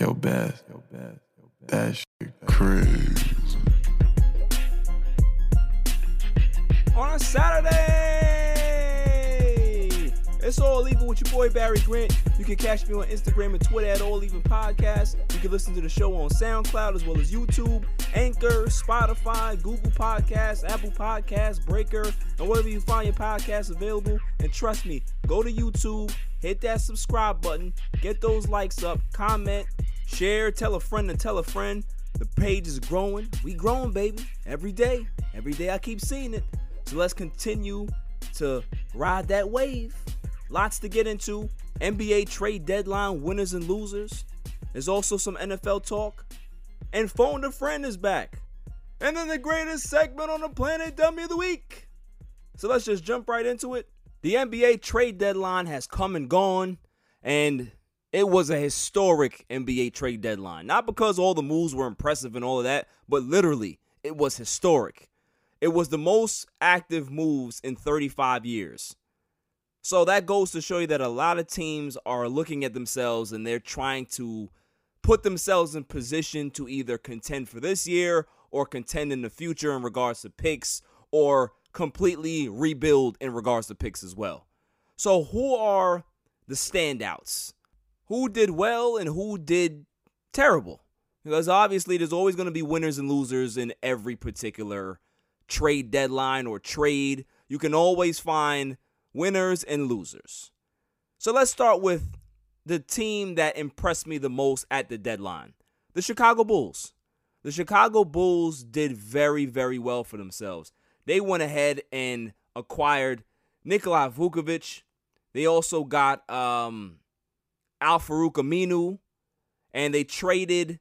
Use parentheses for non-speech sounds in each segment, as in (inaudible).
Yo, Beth. Yo, Beth. yo That shit crazy. On a Saturday. It's all even with your boy Barry Grant. You can catch me on Instagram and Twitter at All Even Podcast. You can listen to the show on SoundCloud as well as YouTube, Anchor, Spotify, Google Podcasts, Apple Podcasts, Breaker, and wherever you find your podcasts available. And trust me, go to YouTube, hit that subscribe button, get those likes up, comment, share, tell a friend to tell a friend. The page is growing. We growing, baby. Every day. Every day I keep seeing it. So let's continue to ride that wave. Lots to get into. NBA trade deadline winners and losers. There's also some NFL talk. And Phone a Friend is back. And then the greatest segment on the planet, Dummy of the Week. So let's just jump right into it. The NBA trade deadline has come and gone, and it was a historic NBA trade deadline. Not because all the moves were impressive and all of that, but literally, it was historic. It was the most active moves in 35 years. So that goes to show you that a lot of teams are looking at themselves and they're trying to put themselves in position to either contend for this year or contend in the future in regards to picks or completely rebuild in regards to picks as well. So, who are the standouts? Who did well and who did terrible? Because obviously, there's always going to be winners and losers in every particular trade deadline or trade. You can always find winners and losers. So let's start with the team that impressed me the most at the deadline the Chicago Bulls. The Chicago Bulls did very, very well for themselves. They went ahead and acquired Nikola Vucevic. They also got um, Al-Farouq Aminu, and they traded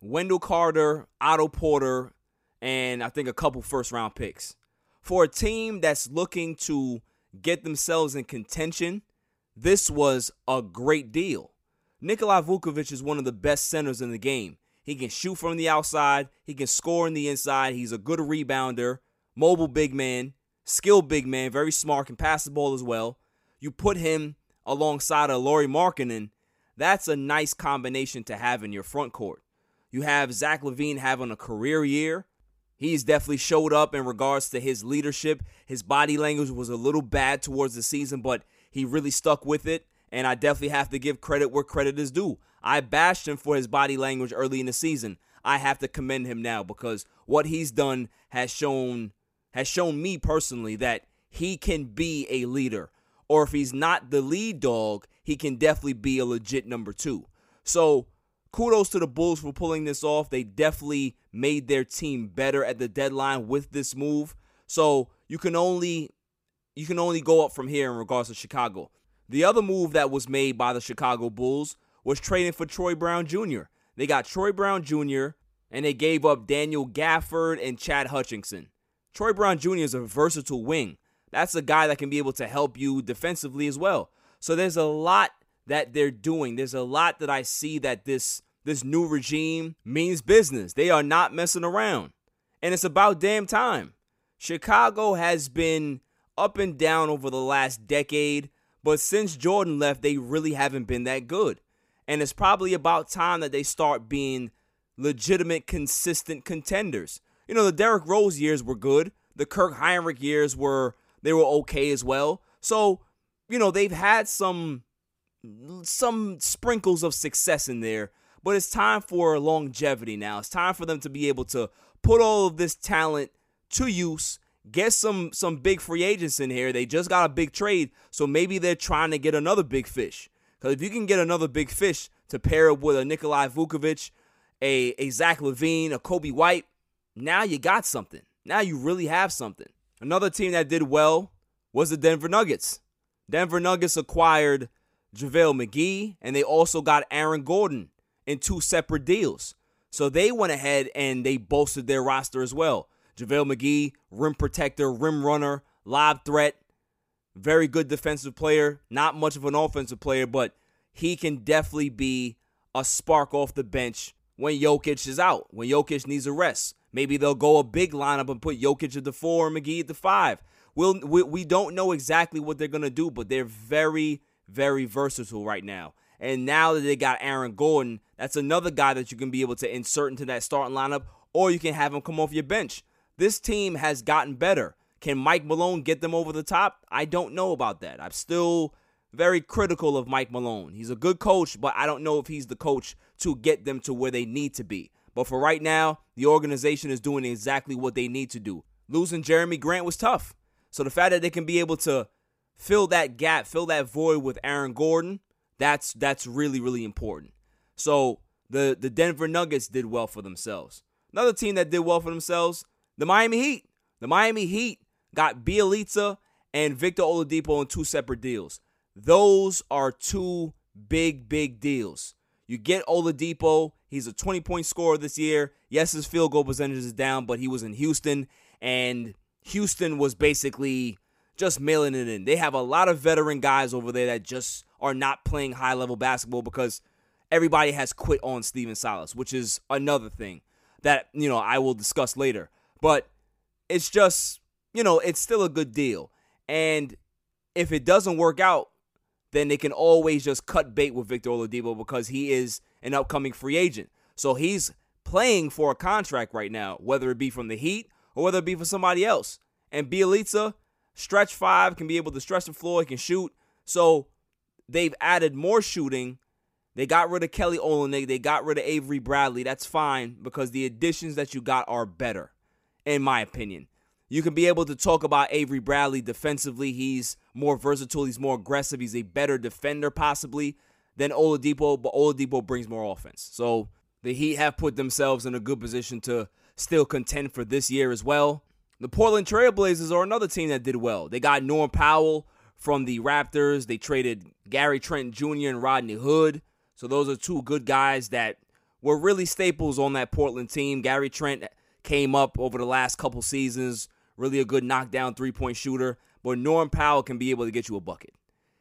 Wendell Carter, Otto Porter, and I think a couple first round picks for a team that's looking to get themselves in contention, this was a great deal. Nikola Vucevic is one of the best centers in the game. He can shoot from the outside, he can score in the inside, he's a good rebounder, mobile big man, skilled big man, very smart, can pass the ball as well. You put him alongside of Lauri Markkanen, that's a nice combination to have in your front court. You have Zach LaVine having a career year. He's definitely showed up in regards to his leadership. His body language was a little bad towards the season, but he really stuck with it. And I definitely have to give credit where credit is due. I bashed him for his body language early in the season. I have to commend him now because what he's done has shown has shown me personally that he can be a leader. Or if he's not the lead dog, he can definitely be a legit number two. So kudos to the Bulls for pulling this off. They definitely made their team better at the deadline with this move. So you can only you can only go up from here in regards to Chicago. The other move that was made by the Chicago Bulls was trading for Troy Brown Jr. They got Troy Brown Jr. and they gave up Daniel Gafford and Chad Hutchinson. Troy Brown Jr. is a versatile wing. That's a guy that can be able to help you defensively as well. So there's a lot that they're doing. There's a lot that I see that this this new regime means business. They are not messing around. And it's about damn time. Chicago has been up and down over the last decade, but since Jordan left, they really haven't been that good. And it's probably about time that they start being legitimate, consistent contenders. You know, the Derrick Rose years were good. The Kirk Hinrich years were they were okay as well. So, you know, they've had some some sprinkles of success in there, but it's time for longevity now. It's time for them to be able to put all of this talent to use. Get some some big free agents in here. They just got a big trade, so maybe they're trying to get another big fish. Because if you can get another big fish to pair up with a Nikolai Vucevic, a, a Zach LaVine, a Coby White, now you got something. Now you really have something. Another team that did well was the Denver Nuggets. Denver Nuggets acquired JaVale McGee, and they also got Aaron Gordon in two separate deals. So they went ahead and they bolstered their roster as well. JaVale McGee, rim protector, rim runner, lob threat, very good defensive player, not much of an offensive player, but he can definitely be a spark off the bench when Jokic is out, when Jokic needs a rest. Maybe they'll go a big lineup and put Jokic at the four and McGee at the five. We'll, we, we don't know exactly what they're going to do, but they're very, very versatile right now. And now that they got Aaron Gordon, that's another guy that you can be able to insert into that starting lineup, or you can have him come off your bench. This team has gotten better. Can Mike Malone get them over the top? I don't know about that. I'm still very critical of Mike Malone. He's a good coach, but I don't know if he's the coach to get them to where they need to be. But for right now, the organization is doing exactly what they need to do. Losing Jerami Grant was tough. So the fact that they can be able to fill that gap, fill that void with Aaron Gordon, that's that's really really important. So the the Denver Nuggets did well for themselves. Another team that did well for themselves, the Miami Heat. The Miami Heat got Bjelica and Victor Oladipo in two separate deals. Those are two big, big deals. You get Oladipo. He's a 20 point scorer this year. Yes, his field goal percentage is down, but he was in Houston, and Houston was basically just mailing it in. They have a lot of veteran guys over there that just are not playing high level basketball because everybody has quit on Stephen Silas, which is another thing that, you know, I will discuss later. But it's just, you know, it's still a good deal. And if it doesn't work out, then they can always just cut bait with Victor Oladipo because he is an upcoming free agent. So he's playing for a contract right now, whether it be from the Heat or whether it be for somebody else. And Bjelica, stretch five, can be able to stretch the floor, he can shoot. So they've added more shooting. They got rid of Kelly Olynyk. They got rid of Avery Bradley. That's fine because the additions that you got are better, in my opinion. You can be able to talk about Avery Bradley defensively. He's more versatile. He's more aggressive. He's a better defender, possibly, than Oladipo, but Oladipo brings more offense. So the Heat have put themselves in a good position to still contend for this year as well. The Portland Trailblazers are another team that did well. They got Norm Powell from the Raptors. They traded Gary Trent Jr. and Rodney Hood. So those are two good guys that were really staples on that Portland team. Gary Trent came up over the last couple seasons, really a good knockdown three point shooter. But Norm Powell can be able to get you a bucket.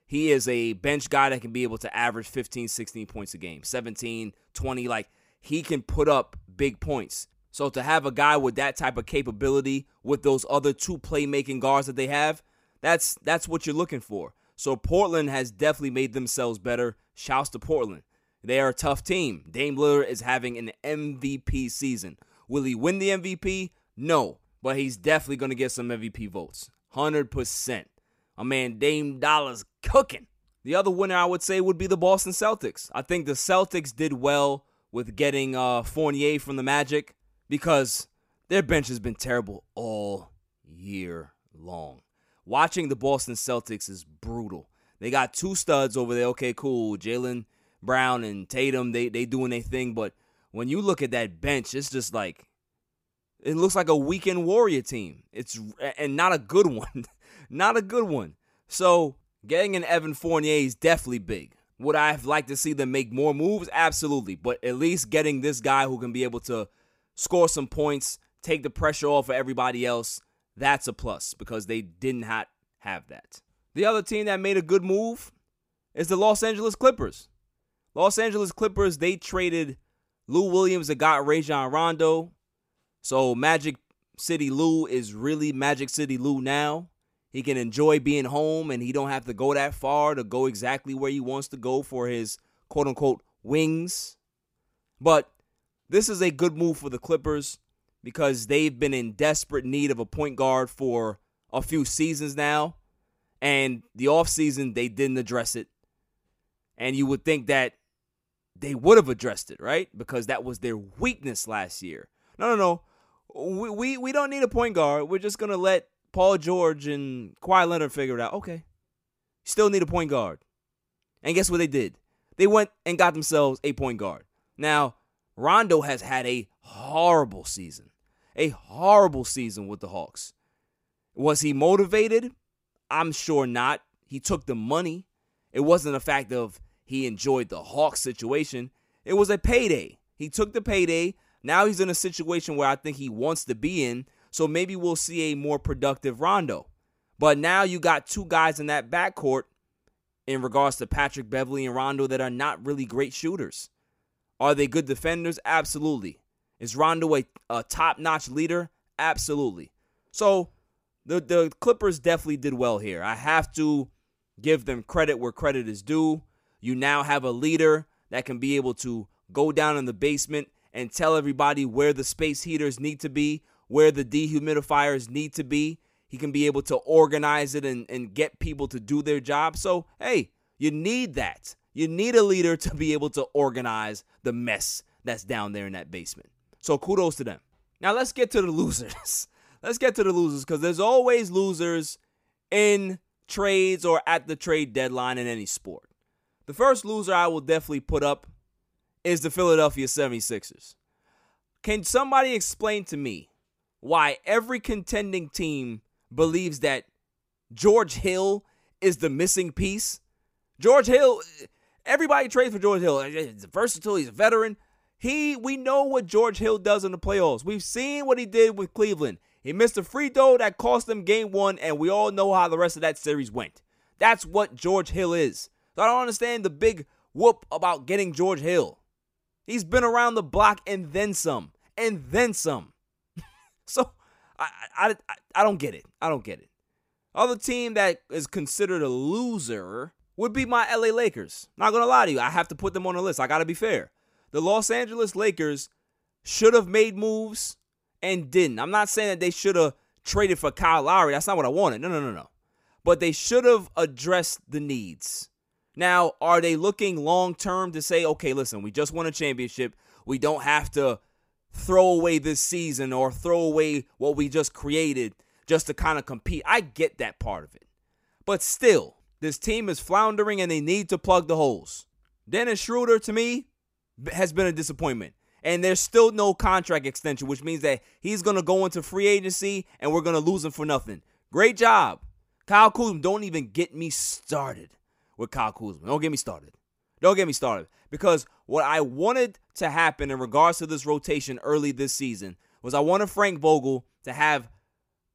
He is a bench guy that can be able to average 15, 16 points a game, 17, 20. Like, he can put up big points. So to have a guy with that type of capability with those other two playmaking guards that they have, that's that's what you're looking for. So Portland has definitely made themselves better. Shouts to Portland. They are a tough team. Dame Lillard is having an MVP season. Will he win the MVP? No, but he's definitely going to get some MVP votes. 100%. A man Dame Dollars cooking. The other winner I would say would be the Boston Celtics. I think the Celtics did well with getting uh, Fournier from the Magic because their bench has been terrible all year long. Watching the Boston Celtics is brutal. They got two studs over there. Okay, cool. Jaylen Brown and Tatum, they they doing their thing, but when you look at that bench, it's just like it looks like a weekend warrior team. It's and not a good one. (laughs) not a good one. So getting an Evan Fournier is definitely big. Would I have liked to see them make more moves? Absolutely. But at least getting this guy who can be able to score some points, take the pressure off of everybody else, that's a plus because they did not have that. The other team that made a good move is the Los Angeles Clippers. Los Angeles Clippers, they traded Lou Williams and got Rajon Rondo. So Magic City Lou is really Magic City Lou now. He can enjoy being home and he don't have to go that far to go exactly where he wants to go for his quote unquote wings. But this is a good move for the Clippers because they've been in desperate need of a point guard for a few seasons now. And the offseason, they didn't address it. And you would think that they would have addressed it, right? Because that was their weakness last year. No, no, no. We we, we don't need a point guard. We're just gonna let Paul George and Kawhi Leonard figure it out. Okay. Still need a point guard. And guess what they did? They went and got themselves a point guard. Now, Rondo has had a horrible season. A horrible season with the Hawks. Was he motivated? I'm sure not. He took the money. It wasn't a fact of he enjoyed the Hawks situation. It was a payday. He took the payday. Now he's in a situation where I think he wants to be in. So maybe we'll see a more productive Rondo. But now you got two guys in that backcourt in regards to Patrick Beverley and Rondo that are not really great shooters. Are they good defenders? Absolutely. Is Rondo a, a top notch leader? Absolutely. So the, the Clippers definitely did well here. I have to give them credit where credit is due. You now have a leader that can be able to go down in the basement and tell everybody where the space heaters need to be, where the dehumidifiers need to be. He can be able to organize it and, and get people to do their job. So, hey, you need that. You need a leader (laughs) to be able to organize the mess that's down there in that basement. So, kudos to them. Now, let's get to the (laughs) losers. let's get to the losers because there's always losers in trades or at the trade deadline in any sport. The first loser I will definitely put up is the Philadelphia 76ers. Can somebody explain to me why every contending team believes that George Hill is the missing piece? George Hill, everybody trades for George Hill. He's versatile, he's a veteran. He we know what George Hill does in the playoffs. We've seen what he did with Cleveland. He missed a free throw that cost them game one, and we all know how the rest of that series went. That's what George Hill is. So I don't understand the big whoop about getting George Hill. He's been around the block and then some, and then some. (laughs) so I, I, I, don't get it. I don't get it. Other team that is considered a loser would be my LA Lakers. Not gonna lie to you, I have to put them on the list. I gotta be fair. The Los Angeles Lakers should have made moves and didn't. I'm not saying that they should have traded for Kyle Lowry. That's not what I wanted. No, no, no, no. But they should have addressed the needs. Now, are they looking long term to say, okay, listen, we just won a championship. We don't have to throw away this season or throw away what we just created just to kind of compete. I get that part of it. But still, this team is floundering and they need to plug the holes. Dennis Schroeder, to me, has been a disappointment. And there's still no contract extension, which means that he's going to go into free agency and we're going to lose him for nothing. Great job. Kyle Kuzma, don't even get me started with Kyle Kuzma. Don't get me started. Don't get me started. Because what I wanted to happen in regards to this rotation early this season was I wanted Frank Vogel to have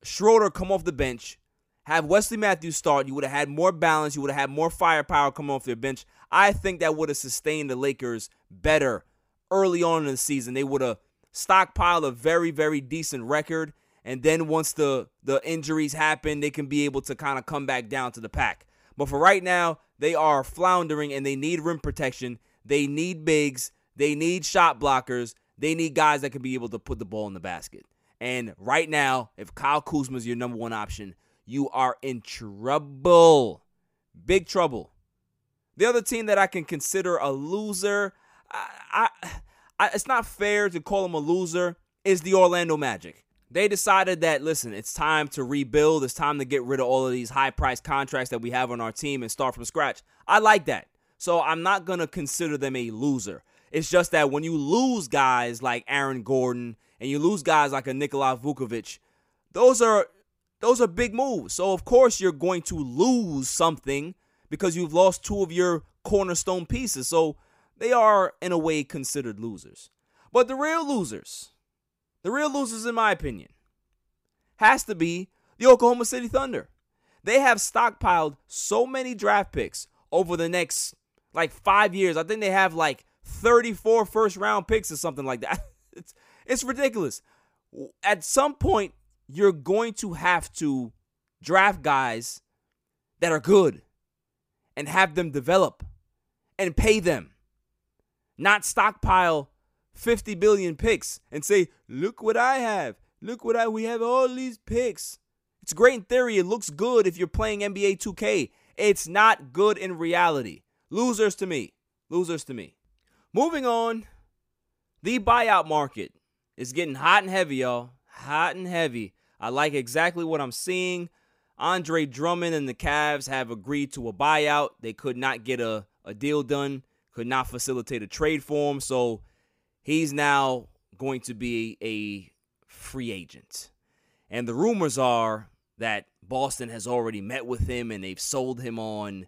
Schroeder come off the bench, have Wesley Matthews start. You would have had more balance. You would have had more firepower come off their bench. I think that would have sustained the Lakers better early on in the season. They would have stockpiled a very, very decent record. And then once the, the injuries happen, they can be able to kind of come back down to the pack. But for right now, they are floundering and they need rim protection. They need bigs. They need shot blockers. They need guys that can be able to put the ball in the basket. And right now, if Kyle Kuzma is your number one option, you are in trouble. Big trouble. The other team that I can consider a loser, I, I, I, it's not fair to call them a loser, is the Orlando Magic. They decided that, listen, it's time to rebuild. It's time to get rid of all of these high price contracts that we have on our team and start from scratch. I like that. So I'm not to consider them a loser. It's just that when you lose guys like Aaron Gordon and you lose guys like a Nikola Vucevic, those are those are big moves. So of course you're going to lose something because you've lost two of your cornerstone pieces. So they are in a way considered losers. But the real losers the real losers, in my opinion, has to be the Oklahoma City Thunder. They have stockpiled so many draft picks over the next like five years. I think they have like 34 first round picks or something like that. (laughs) It's it's ridiculous. At some point, you're going to have to draft guys that are good and have them develop and pay them. Not stockpile 50 billion picks and say, look what I have. Look what I we have all these picks. It's great in theory. It looks good if you're playing NBA 2K. It's not good in reality. losers to me. Losers to me. Moving on, the buyout market is getting hot and heavy, y'all. Hot and heavy. I like exactly what I'm seeing. Andre Drummond and the Cavs have agreed to a buyout. They could not get a, a deal done, could not facilitate a trade for him. So he's now going to be a free agent. And the rumors are that Boston has already met with him and they've sold him on,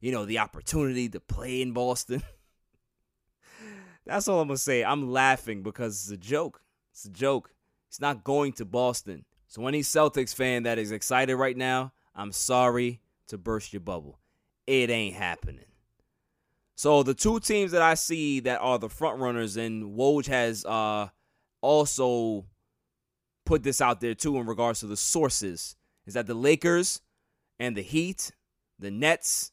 you know, the opportunity to play in Boston. (laughs) That's all I'm going to say. I'm laughing because it's a joke. It's a joke. He's not going to Boston. So, any Celtics fan that is excited right now, I'm sorry to burst your bubble. It ain't happening. So, the two teams that I see that are the front runners, and Woj has uh, also put this out there too in regards to the sources, is that the Lakers and the Heat, the Nets,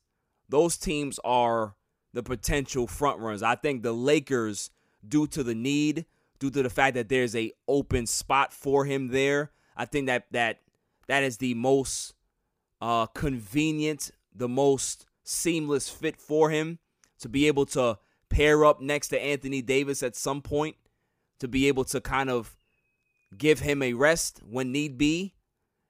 those teams are the potential front runners. I think the Lakers, due to the need, due to the fact that there's a open spot for him there, I think that that that is the most uh, convenient, the most seamless fit for him to be able to pair up next to Anthony Davis at some point, to be able to kind of give him a rest when need be,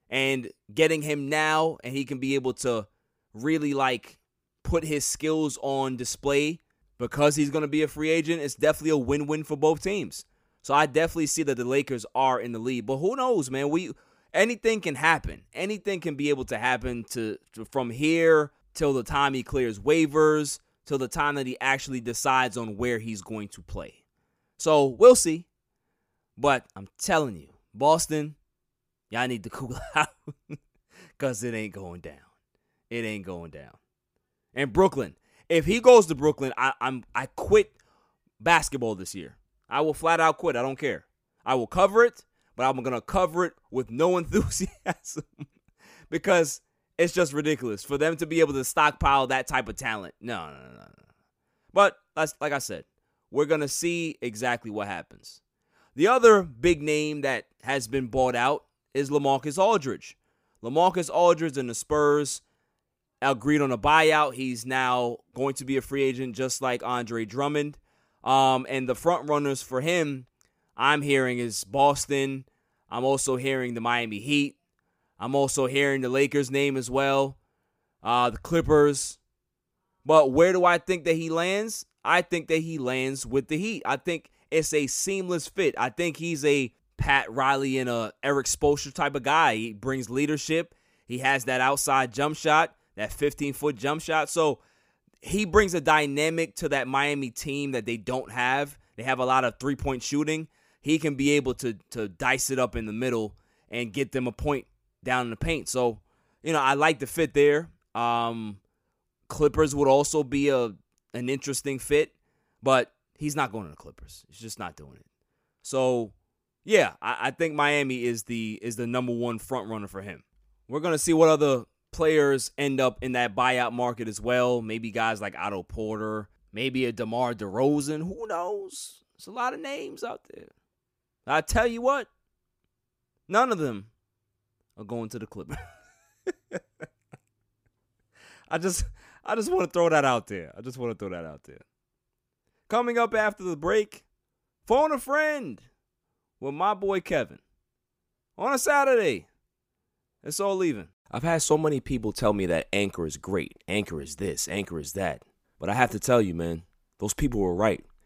and getting him now, and he can be able to really like put his skills on display because he's going to be a free agent. It's definitely a win win for both teams. So I definitely see that the Lakers are in the lead. But who knows, man? We anything can happen. Anything can be able to happen to, to from here till the time he clears waivers, till the time that he actually decides on where he's going to play. So we'll see. But I'm telling you, Boston, y'all need to (laughs) cool out because it ain't going down. It ain't going down. And Brooklyn, if he goes to Brooklyn, I, I'm I quit basketball this year. I will flat out quit. I don't care. I will cover it, but I'm gonna cover it with no (laughs) enthusiasm because it's just ridiculous for them to be able to stockpile that type of talent. No, no, no, no. But like I said, we're gonna see exactly what happens. The other big name that has been bought out is LaMarcus Aldridge. LaMarcus Aldridge and the Spurs agreed on a buyout. He's now going to be a free agent just like Andre Drummond. Um, and the front runners for him, I'm hearing is Boston. I'm also hearing the Miami Heat. I'm also hearing the Lakers name as well. Uh, the Clippers. But where do I think that he lands? I think that he lands with the Heat. I think it's a seamless fit. I think he's a Pat Riley and a Erik Spoelstra type of guy. He brings leadership. He has that outside jump shot, that 15 foot jump shot. So he brings a dynamic to that Miami team that they don't have. They have a lot of three point shooting. He can be able to to dice it up in the middle and get them a point down in the paint. So, you know, I like the fit there. Um, Clippers would also be a an interesting fit, but he's not going to the Clippers. He's just not doing it. So, yeah, I, I think Miami is the is the number one front runner for him. We're gonna see what other players end up in that buyout market as well. Maybe guys like Otto Porter, maybe a DeMar DeRozan. Who knows? There's a lot of names out there. I tell you what, none of them going to the Clippers. (laughs) I just I just want to throw that out there. I just want to throw that out there. Coming up after the break, phone a friend with my boy Kevin on a Saturday. It's all leaving. I've had so many people tell me that Anchor is great. Anchor is this, Anchor is that. But I have to tell you, man, those people were right.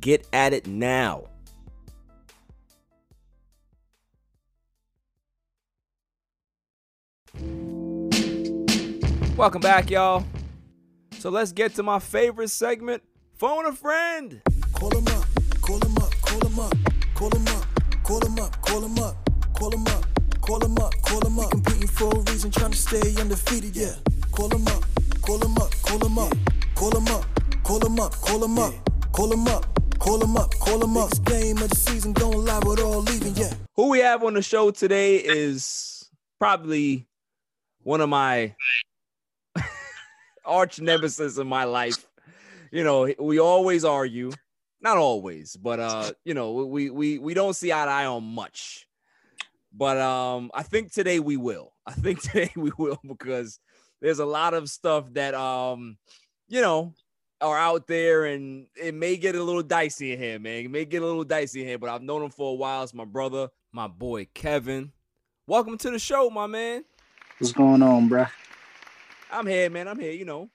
Get at it now. Welcome back, y'all. So let's get to my favorite segment Phone a Friend. Call him up, call him up, call him up, call him up, call him up, call him up, call him up. Call him up, call him up. Competing for a reason, trying to stay undefeated, yeah. Call him up, call him up, call him up, call him up, call him up, up, call him up, call him up, call him up, call him up. Game of the season, don't lie, we're all leaving, yeah. Who we have on the show today is probably one of my (laughs) arch nemesis in my life. You know, we always argue, not always, but uh, you know, we we we don't see eye to eye on much. But um, I think today we will. I think (laughs) today we will because there's a lot of stuff that um, you know, are out there and it may get a little dicey in here, man. It may get a little dicey in here, but I've known him for a while. It's my brother, my boy Kevin. Welcome to the show, my man. What's going on, bruh? I'm here, man. I'm here, you know,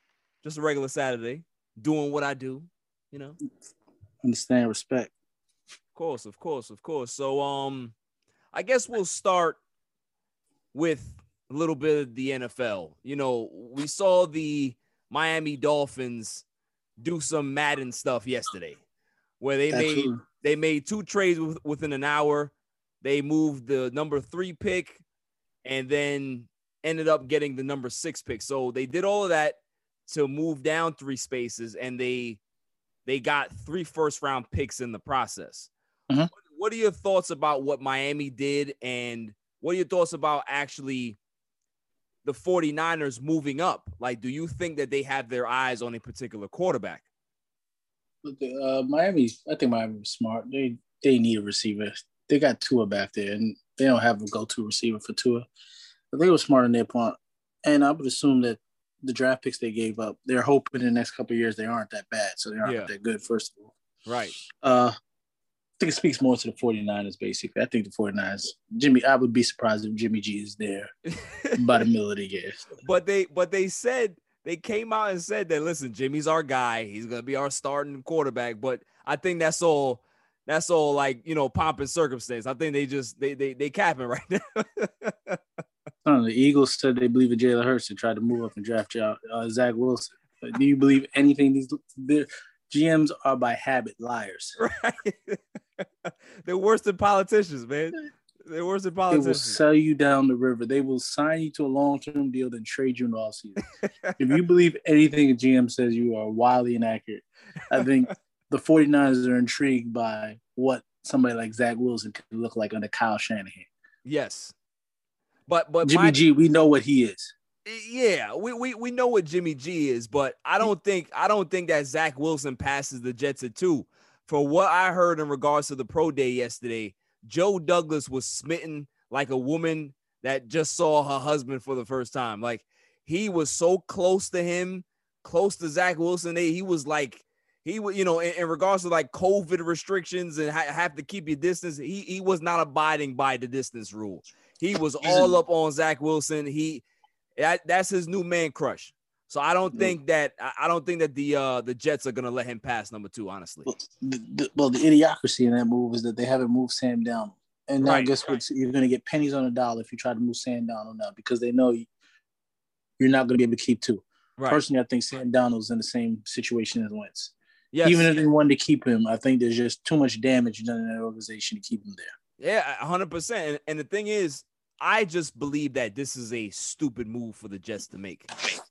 just a regular Saturday, doing what I do, you know. Understand, respect. Of course, of course, of course. So um I guess we'll start with a little bit of the NFL. You know, we saw the Miami Dolphins do some Madden stuff yesterday, where they That's made true. they made two trades with, within an hour. They moved the number three pick, and then ended up getting the number six pick. So they did all of that to move down three spaces, and they they got three first round picks in the process. Mhm. What are your thoughts about what Miami did, and what are your thoughts about actually the 49ers moving up? Like, do you think that they have their eyes on a particular quarterback? Look, uh, Miami's. I think Miami's smart. They they need a receiver. They got Tua back there, and they don't have a go-to receiver for Tua. But they were smart on their part, and I would assume that the draft picks they gave up, they're hoping in the next couple of years they aren't that bad, so they aren't Yeah. that good. First of all, Right. uh, think it speaks more to the 49ers. Basically, I think the 49ers. Jimmy, I would be surprised if Jimmy G is there (laughs) by the middle of the year. but they but they said they came out and said that listen, Jimmy's our guy. He's gonna be our starting quarterback. But I think that's all that's all like you know pomp and circumstance. I think they just they they they capping right now. (laughs) Uh, the Eagles said they believe in Jalen Hurts and tried to move up and draft uh, Zach Wilson. But do you believe anything? These GMs are by habit liars. (laughs) right. (laughs) They're worse than politicians, man. They're worse than politicians. They will sell you down the river. They will sign you to a long term deal, then trade you in the offseason. if you (laughs) believe anything a GM says, you are wildly inaccurate. I think (laughs) the 49ers are intrigued by what somebody like Zach Wilson could look like under Kyle Shanahan. Yes. But but Jimmy my- G, we know what he is. Yeah, we, we we know what Jimmy G is, but I don't think I don't think that Zach Wilson passes the Jets at two. For what I heard in regards to the pro day yesterday, Joe Douglas was smitten like a woman that just saw her husband for the first time. Like he was so close to him, close to Zach Wilson. They, he was like he was, you know, in, in regards to like COVID restrictions and ha- have to keep your distance. He he was not abiding by the distance rule. He was all up on Zach Wilson. He that that's his new man crush. So I don't think that I don't think that the uh the Jets are gonna let him pass number two. Honestly, the, the, well, the idiocracy in that move is that they haven't moved Sam down. And now Right, guess what? You're going to get pennies on a dollar if you try to move Sam down Donald now because they know you- you're not going to be able to keep two. right? Personally, I think Sam Darnold's in the same situation as Wentz. Yes. Even if they wanted to keep him, I think there's just too much damage done in that organization to keep him there. Yeah, hundred percent. And, and the thing is, I just believe that this is a stupid move for the Jets to make.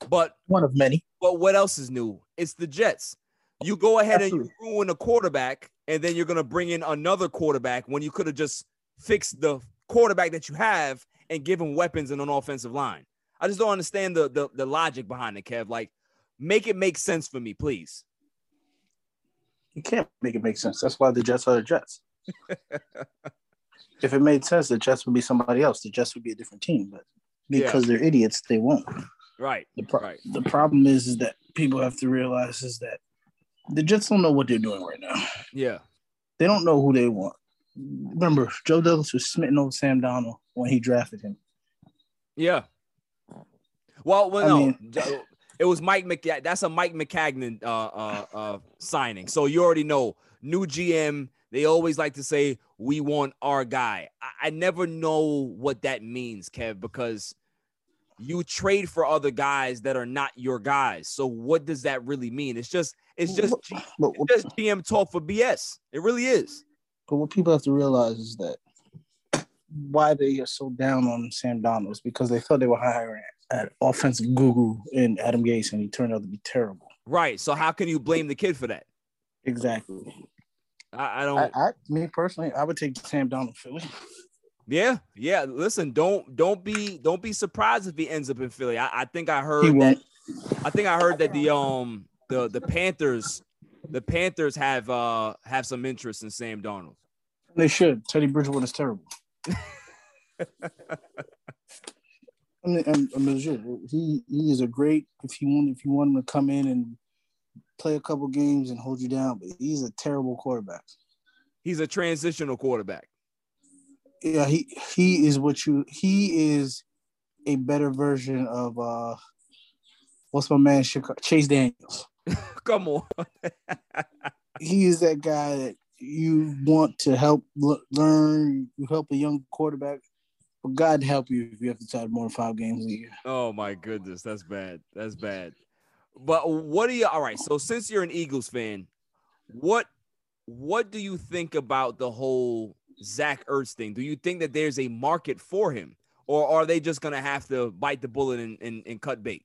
But One of many. but what else is new? It's the Jets. You go ahead and you ruin a quarterback, and then you're gonna bring in another quarterback when you could have just fixed the quarterback that you have and given weapons and an offensive line. I just don't understand the, the the logic behind it, Kev. Like, make it make sense for me, please. You can't make it make sense. That's why the Jets are the Jets. (laughs) if it made sense, the Jets would be somebody else. The Jets would be a different team, but because they're idiots, they won't. Right. The, pro- Right. the problem is, is that people have to realize is that the Jets don't know what they're doing right now. Yeah. They don't know who they want. Remember, Joe Douglas was smitten over Sam Darnold when he drafted him. Yeah. Well, well, I no, mean- it was Mike Mc. That's a Mike Maccagnan uh, uh, uh, signing. So you already know new GM. They always like to say we want our guy. I, I never know what that means, Kev, because you trade for other guys that are not your guys. So what does that really mean? It's just it's just G- it's just GM talk for BS. It really is. but what people have to realize is that why they are so down on Sam Darnold is because they thought they were hiring an offensive guru in Adam Gase, and he turned out to be terrible. Right. So how can you blame the kid for that? Exactly. I, I don't. I, I, me personally, I would take Sam Darnold Philly. Yeah, yeah. Listen, don't don't be don't be surprised if he ends up in Philly. I, I think I He heard that. I think I heard that the um the the Panthers the Panthers have uh have some interest in Sam Darnold. They should. Teddy Bridgewater is terrible. (laughs) I mean, I'm, I'm legit. He he is a great if you want if you want him to come in and play a couple games and hold you down, but he's a terrible quarterback. He's a transitional quarterback. Yeah, he he is what you he is a better version of uh what's my man Chase Daniels. (laughs) Come on. (laughs) He is that guy that you want to help learn, you help a young quarterback. But God help you if you have to start more than five games a year. Oh my goodness, that's bad. That's bad. But what do you all right? So since you're an Eagles fan, what what do you think about the whole Zach Ertz thing? Do you think that there's a market for him? Or are they just gonna have to bite the bullet and, and, and cut bait?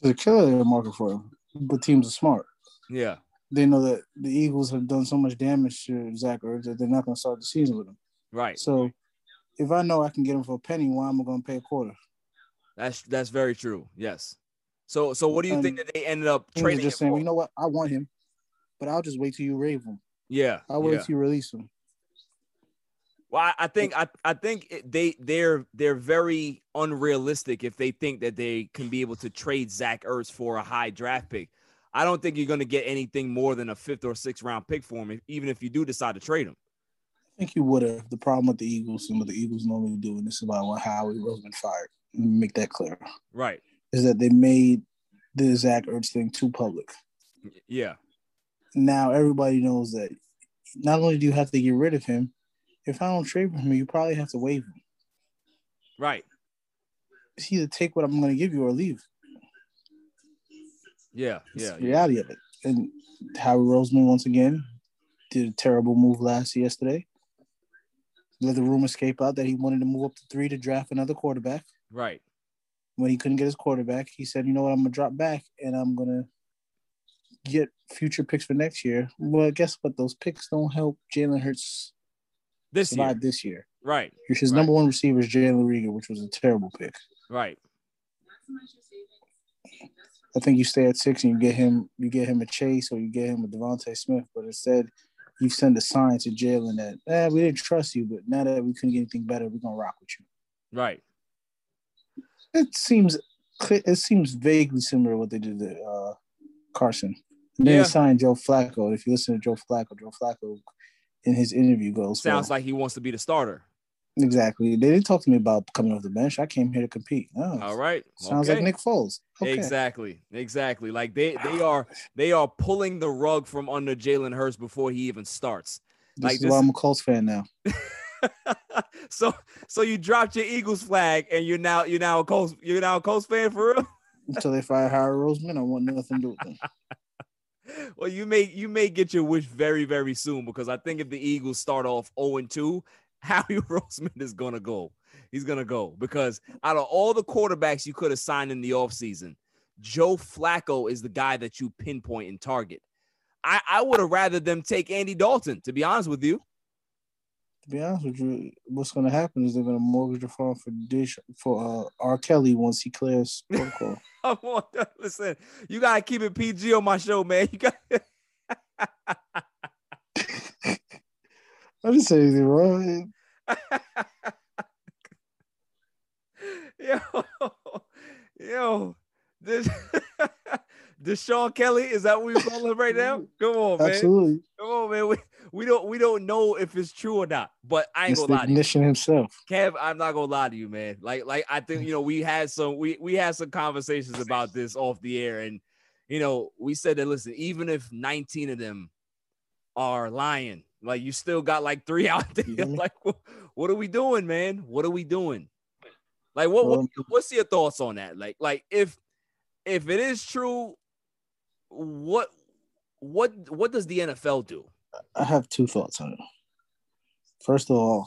There's a killer market for him, but teams are smart. Yeah. They know that the Eagles have done so much damage to Zach Ertz that they're not going to start the season with him. Right. So if I know I can get him for a penny, why am I going to pay a quarter? That's that's very true. Yes. So so what do you think that they ended up trading? just saying, for? you know what, I want him, but I'll just wait till you rave him. yeah. I'll wait yeah. till you release him. Well, I, I think I, I think it- they they're they're very unrealistic if they think that they can be able to trade Zach Ertz for a high draft pick. I don't think you're going to get anything more than a fifth or sixth round pick for him, if, even if you do decide to trade him. I think you would have. The problem with the Eagles and what the Eagles normally do, and this is why when Howie Roseman fired, let me make that clear, Right. Is that they made the Zach Ertz thing too public. Yeah. Now everybody knows that not only do you have to get rid of him, if I don't trade for him, you probably have to waive him. Right. It's either take what I'm going to give you or leave. Yeah. It's Yeah. the reality of it. And Howie Roseman once again did a terrible move last yesterday. Let the rumor escape out that he wanted to move up to three to draft another quarterback. Right. When he couldn't get his quarterback, he said, "You know what? I'm gonna drop back and I'm gonna get future picks for next year." Well, guess what? Those picks don't help Jalen Hurts This year. this year. Right. His Right. number one receiver is Jalen Reagor, which was a terrible pick. Right. I think you stay at six and you get him, you get him a Chase or you get him a DeVonta Smith, but instead you send a sign to Jalen that, eh, we didn't trust you, but now that we couldn't get anything better, we're gonna rock with you. Right. It seems, it seems vaguely similar to what they did to uh, Carson. And then Yeah. they signed Joe Flacco. If you listen to Joe Flacco, Joe Flacco in his interview goes, Sounds well, like he wants to be the starter. exactly. They didn't talk to me about coming off the bench. I came here to compete. Oh, All right. Sounds Okay. like Nick Foles. Okay. Exactly. Exactly. Like they they are they are pulling the rug from under Jalen Hurts before he even starts. This Like is this why I'm a Colts fan now. (laughs) (laughs) so so you dropped your Eagles flag and you're now you're now a Colts you're now a Colts fan for real. Until they fire Howard Roseman, I want nothing to do with them. (laughs) Well, you may you may get your wish very very soon because I think if the Eagles start off 0 2, (laughs) Howie Roseman is gonna go. He's gonna go because out of all the quarterbacks you could have signed in the offseason, Joe Flacco is the guy that you pinpoint and target. I, I would have rather them take Andy Dalton, to be honest with you. To be honest with you, what's going to happen is they're going to mortgage the farm for Dish for uh, R. Kelly once he clears (laughs) protocol. Come on, listen, you gotta keep it PG on my show, man. You got (laughs) I didn't say anything wrong. (laughs) yo, yo, this Deshaun Kelly, is that what we call him right now? Come on, man. Absolutely. Come on, man. We, we don't we don't know if it's true or not, but I ain't It's gonna lie to you. himself. Kev, I'm not gonna lie to you, man. Like, like I think you know we had some we we had some conversations about this off the air, and you know we said that listen, even if 19 of them are lying, like you still got like three (laughs) out there. me? like, what, what are we doing, man? What are we doing? Like, what, what what's your thoughts on that? Like, like if if it is true, what what what does the NFL do? I have two thoughts on it. First of all,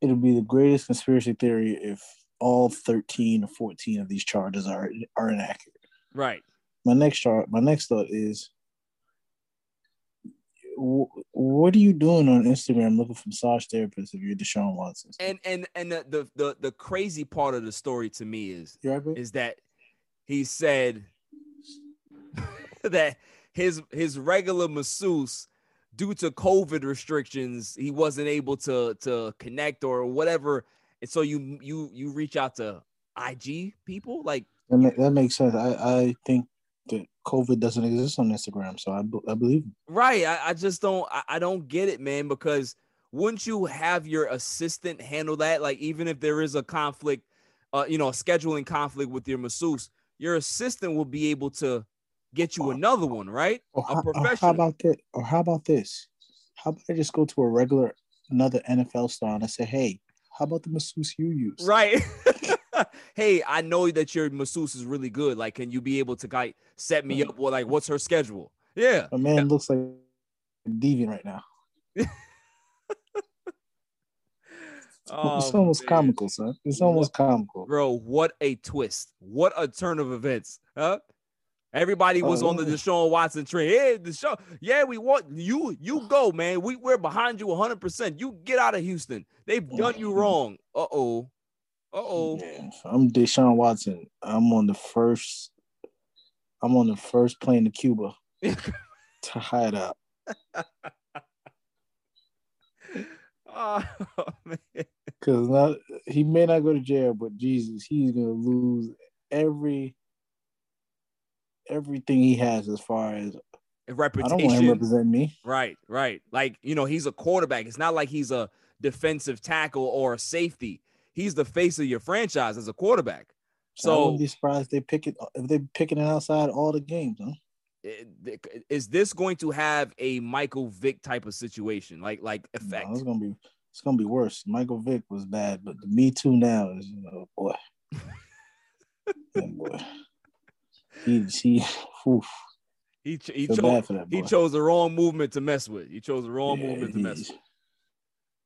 it'll be the greatest conspiracy theory if all 13 or 14 of these charges are are inaccurate. Right. my next chart, my next thought is, what are you doing on Instagram looking for massage therapists if you're Deshaun Watson? And and and the the the, the crazy part of the story to me is is that he said (laughs) that his his regular masseuse due to covid restrictions he wasn't able to to connect or whatever and so you you you reach out to ig people like That, that makes sense. I, I think that COVID doesn't exist on Instagram, so i, I believe. right I, I just don't I, I don't get it man because wouldn't you have your assistant handle that like even if there is a conflict uh you know a scheduling conflict with your masseuse your assistant will be able to get you another one right Or a how, or how about that? Or how about this? How about I just go to a regular another NFL star and I say, hey, how about the masseuse you use? Right. (laughs) hey, I know that your masseuse is really good. Like, can you be able to like set me up? Mm. Well, like, what's her schedule? Yeah. A man looks like a deviant right now. (laughs) it's Oh, almost man. comical, son. It's almost comical. Bro, what a twist. What a turn of events. Huh? Everybody was Oh, on the yeah. Deshaun Watson train. Hey, Deshaun, yeah, we want you. You go, man. We we're behind you 100. percent You get out of Houston. They've done you wrong. Uh oh. Uh oh. Yeah, I'm Deshaun Watson. I'm on the first. I'm on the first plane to Cuba (laughs) to hide out. (laughs) Oh man. Because not he may not go to jail, but Jesus, he's gonna lose every everything he has as far as I don't want him representing me. Right, right. Like, you know, he's a quarterback. It's not like he's a defensive tackle or a safety. He's the face of your franchise as a quarterback. So I wouldn't be surprised they pick it if they picking it outside all the games, huh? Eh, eh, is this going to have a Michael Vick type of situation, like like No, effect? it's gonna be it's gonna be worse. Michael Vick was bad, but the Me Too now is you know boy, (laughs) boy. He he, oof. He he chose he chose the wrong movement to mess with. He chose the wrong Yeah, movement to mess with.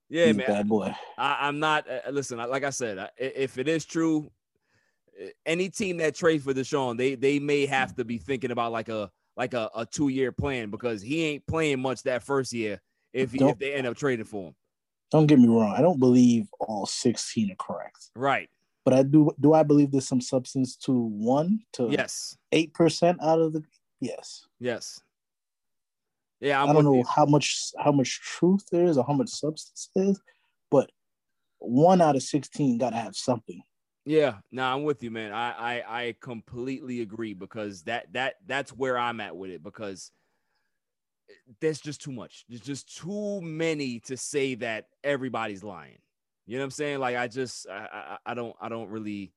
Yeah, he's man. bad boy. I, I'm not. Uh, listen, I- like I said, I- i- if it is true, uh, any team that trades for Deshaun, they they may have to be thinking about like a like a, a two year plan because he ain't playing much that first year if he, if they end up trading for him. Don't get me wrong. I don't believe all 16 are correct. Right. But I do do I believe there's some substance to one to Yes. eight percent out of the yes. Yes. Yeah, I'm I'm do not know you. how much how much truth there is or how much substance is, but one out of sixteen gotta have something. Yeah, no, I'm with you, man. I, I I completely agree because that that that's where I'm at with it because there's just too much. There's just too many to say that everybody's lying. You know what I'm saying? Like I just I I, I don't I don't really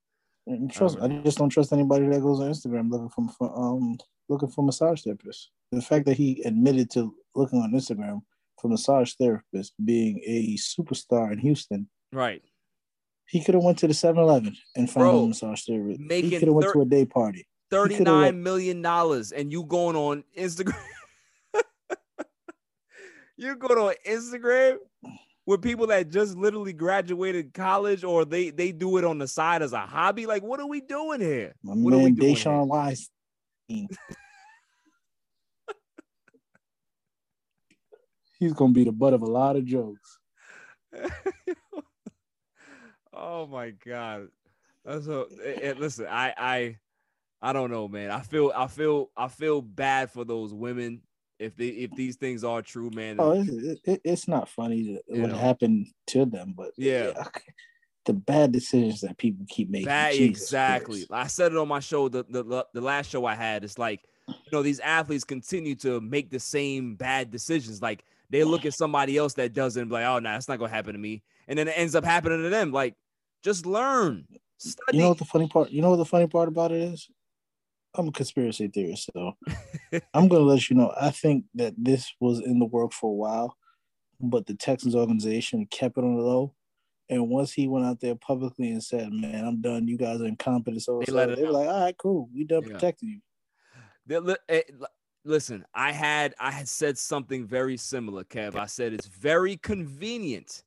trust I just don't trust anybody that goes on Instagram looking for, for um looking for massage therapists. The fact that he admitted to looking on Instagram for massage therapist being a superstar in Houston, right. he could have went to the 7-Eleven and found Bro, a massage therapist. He could have went thir- to a day party. He Thirty coulda, like- nine million dollars and you going on Instagram. (laughs) you going on Instagram with people that just literally graduated college or they they do it on the side as a hobby. Like, what are we doing here? My What are we man doing Deshaun Wise. (laughs) He's gonna be the butt of a lot of jokes. (laughs) oh my god. That's a eh, eh, listen, I I I don't know, man. I feel I feel I feel bad for those women if they if these things are true, man. Oh, it's, it, it- it's not funny what know. happened to them, but Yeah. okay. (laughs) the bad decisions that people keep making. Bad, exactly. Christ. I said it on my show, the, the the last show I had. It's like, you know, these athletes continue to make the same bad decisions. Like they look at somebody else that doesn't, and be like, oh, no, that's not gonna happen to me. And then it ends up happening to them. Like, just learn. Study. You know what the funny part? You know what the funny part about it is? I'm a conspiracy theorist, so I'm gonna let you know. I think that this was in the work for a while, but the Texans organization kept it on the low. And once he went out there publicly and said, "Man, I'm done. You guys are incompetent," so They let they were like, "All right, cool. We done Yeah. protecting you." Eh, li- Listen, I had I had said something very similar, Kev. I said it's very convenient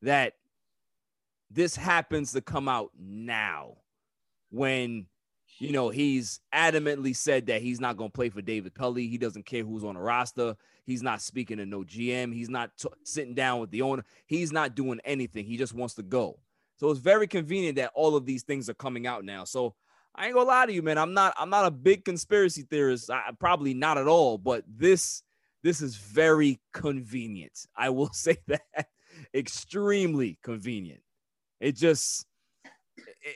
that this happens to come out now when You know, he's adamantly said that he's not going to play for David Culley. He doesn't care who's on the roster. He's not speaking to no GM. He's not t- sitting down with the owner. He's not doing anything. He just wants to go. So it's very convenient that all of these things are coming out now. So I ain't gonna lie to you, man. I'm not. I'm not a big conspiracy theorist. I, probably not at all. But this, this is very convenient. I will (laughs) say that extremely convenient. It just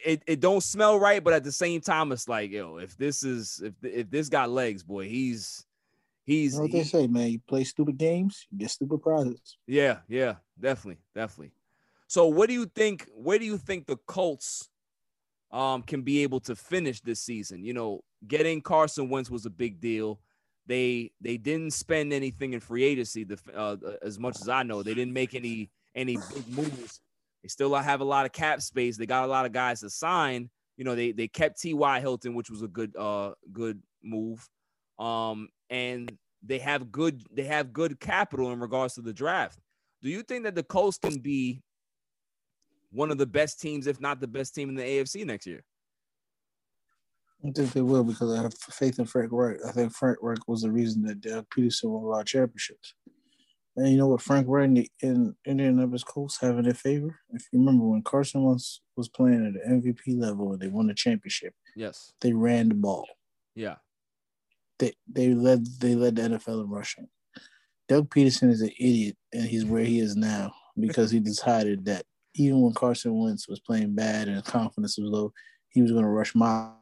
it, it don't smell right, but at the same time, it's like, yo, if this is if if this got legs, boy, he's he's You know what he- they say, man? You play stupid games, you get stupid prizes. yeah, yeah, definitely, definitely. So what do you think? Where do you think the Colts um can be able to finish this season? You know, getting Carson Wentz was a big deal. They they didn't spend anything in free agency. The uh, as much as I know, they didn't make any any big moves. They still have a lot of cap space. They got a lot of guys to sign. You know, they they kept T.Y. Hilton, which was a good uh good move. Um, and they have good they have good capital in regards to the draft. Do you think that the Colts can be one of the best teams, if not the best team in the AFC next year? I think they will because I have faith in Frank Reich. I think Frank Reich was the reason that Doug Pederson won a lot of championships. And you know what Frank Reich and the in Indianapolis Colts have in their favor? If you remember when Carson was was playing at the MVP level and they won the championship, Yes. they ran the ball. Yeah. They they led they led the NFL in rushing. Doug Pederson is an idiot and he's where he is now because he decided that even when Carson Wentz was playing bad and his confidence was low, he was going to rush Miles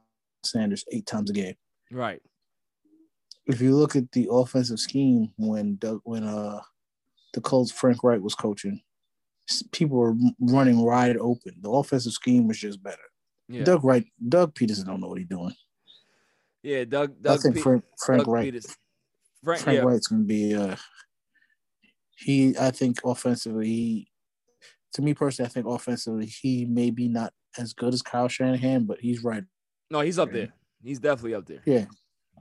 Sanders eight times a game. Right. if you look at the offensive scheme when Doug, when uh the Colts Frank Reich was coaching, people were running wide open. The offensive scheme was just better. Yeah. Doug Wright, Doug Pederson don't know what he's doing. Yeah. Doug. Doug I think Pe- Frank Frank Doug Wright, Peters- Frank, Frank yeah. Wright's gonna be uh he. I think offensively, he, to me personally, I think offensively he may be not as good as Kyle Shanahan, but he's right. No, he's up there. He's definitely up there. Yeah,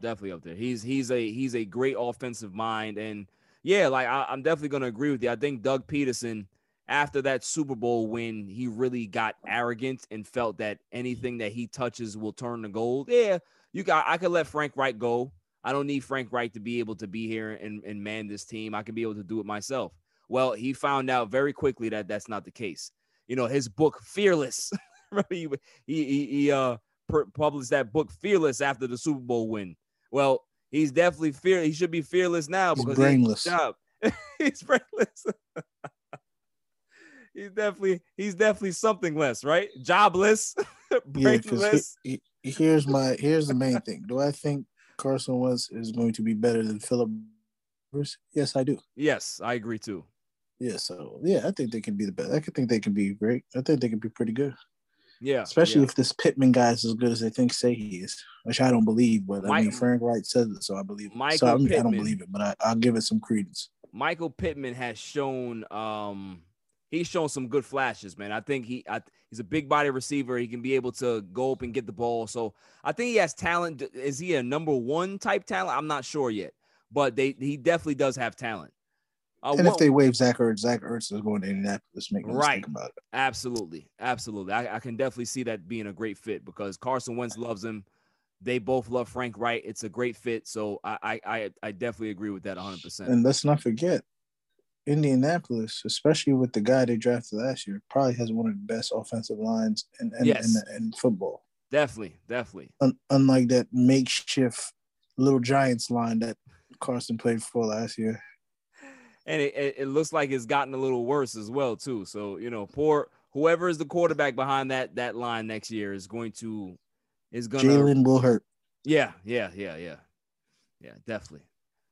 definitely up there. He's he's a he's a great offensive mind, and yeah, like I, I'm definitely gonna agree with you. I think Doug Pederson, after that Super Bowl win, he really got arrogant and felt that anything that he touches will turn to gold. Yeah, you got. I could let Frank Reich go. I don't need Frank Reich to be able to be here and, and man this team. I can be able to do it myself. Well, he found out very quickly that that's not the case. You know, his book Fearless. (laughs) he he he, uh published that book Fearless after the Super Bowl win. Well, he's definitely fear. He should be fearless now because he has a brainless. job. (laughs) he's brainless. (laughs) he's definitely he's definitely something less, right? Jobless, (laughs) brainless. yeah. brainless. Because here's my here's the main thing. Do I think Carson Wentz is going to be better than Philip? Rivers? Yes, I do. yes, I agree too. Yeah, so yeah, I think they can be the best. I could think they can be great. I think they can be pretty good, Yeah, especially yeah. if this Pittman guy is as good as they think say he is, which I don't believe. But I mean, Frank Reich says it, so I believe it. Michael so I, mean, I don't believe it, but I, I'll give it some credence. Michael Pittman has shown um he's shown some good flashes, man. I think he I, he's a big body receiver. He can be able to go up and get the ball. So I think he has talent. Is he a number one type talent? I'm not sure yet, but they he definitely does have talent. Uh, and what- if they waive Zach Ertz, Zach Ertz is going to Indianapolis. Make no Right. mistake about it. Absolutely, absolutely. I, I can definitely see that being a great fit because Carson Wentz loves him. They both love Frank Reich. It's a great fit. So I I I, I definitely agree with that 100. percent And let's not forget, Indianapolis, especially with the guy they drafted last year, probably has one of the best offensive lines in in, Yes. in, in football. Definitely, definitely. Un- unlike that makeshift little Giants line that Carson played for last year. And it, it, it looks like it's gotten a little worse as well too. So you know, poor whoever is the quarterback behind that that line next year is going to is gonna Jalen will hurt. yeah yeah yeah yeah yeah definitely.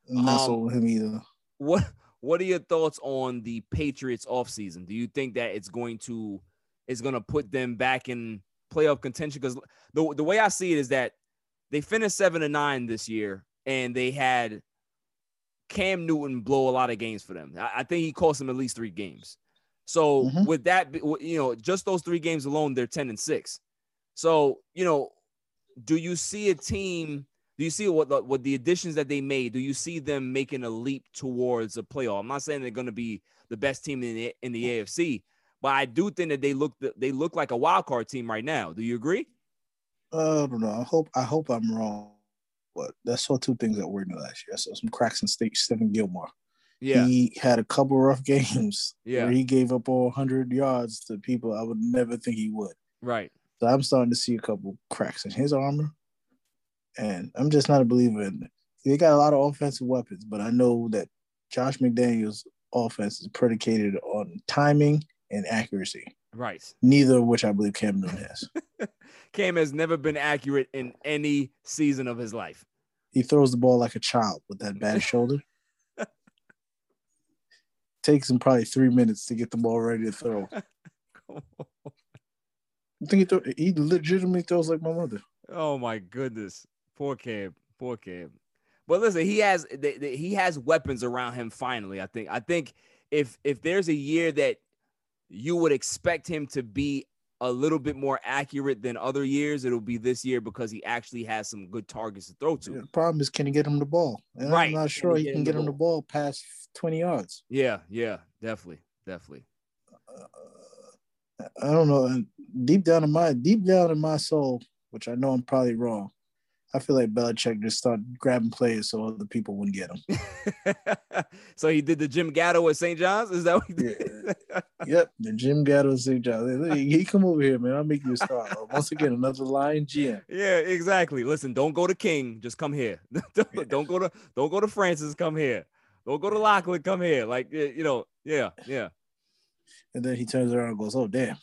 Not Um, with him either. What what are your thoughts on the Patriots offseason? Do you think that it's going to is going to put them back in playoff contention? Because the the way I see it is that they finished seven and nine this year, and they had Cam Newton blow a lot of games for them. I, I think he cost them at least three games. So Mhm. with that, you know, just those three games alone, they're ten and six. So you know, do you see a team? Do you see what the, what the additions that they made? Do you see them making a leap towards a playoff? I'm not saying they're going to be the best team in the in the AFC, but I do think that they look they look like a wild card team right now. Do you agree? Uh, I don't know. I hope I hope I'm wrong, but I saw two things that worried me last year. I saw some cracks in state Stephon Gilmore. Yeah. He had a couple rough (laughs) games Yeah. where he gave up all 100 yards to people I would never think he would. Right. So I'm starting to see a couple cracks in his armor. And I'm just not a believer in it. They got a lot of offensive weapons, but I know that Josh McDaniels' offense is predicated on timing and accuracy, Right. neither of which I believe Cam Newton has. (laughs) Cam has never been accurate in any season of his life. He throws the ball like a child with that bad shoulder. (laughs) Takes him probably three minutes to get the ball ready to throw. (laughs) I think he, throw, he legitimately throws like my mother. Oh my goodness, poor Cam, poor Cam. But listen, he has he has weapons around him. Finally, I think. I think if if there's a year that you would expect him to be a little bit more accurate than other years, it'll be this year because he actually has some good targets to throw to. The problem is, can he get him the ball? And Right. I'm not Can sure he he can get him the ball past 20 yards. Yeah, yeah, definitely, definitely. Uh, I don't know. And deep down in my deep down in my soul, which I know I'm probably wrong, I feel like Belichick just started grabbing players so other people wouldn't get them. (laughs) so he did the Jim Gatto at St. John's. Is that what he did? Yep, the Jim Gatto at St. John's. He he come over here, man. I'll make you a star. (laughs) Once again, another lion GM. Yeah, exactly. Listen, don't go to King, just come here. (laughs) don't, don't go to don't go to Francis, come here. Don't go to Lockwood, come here. Like you know, yeah, yeah. And then he turns around and goes, "Oh damn,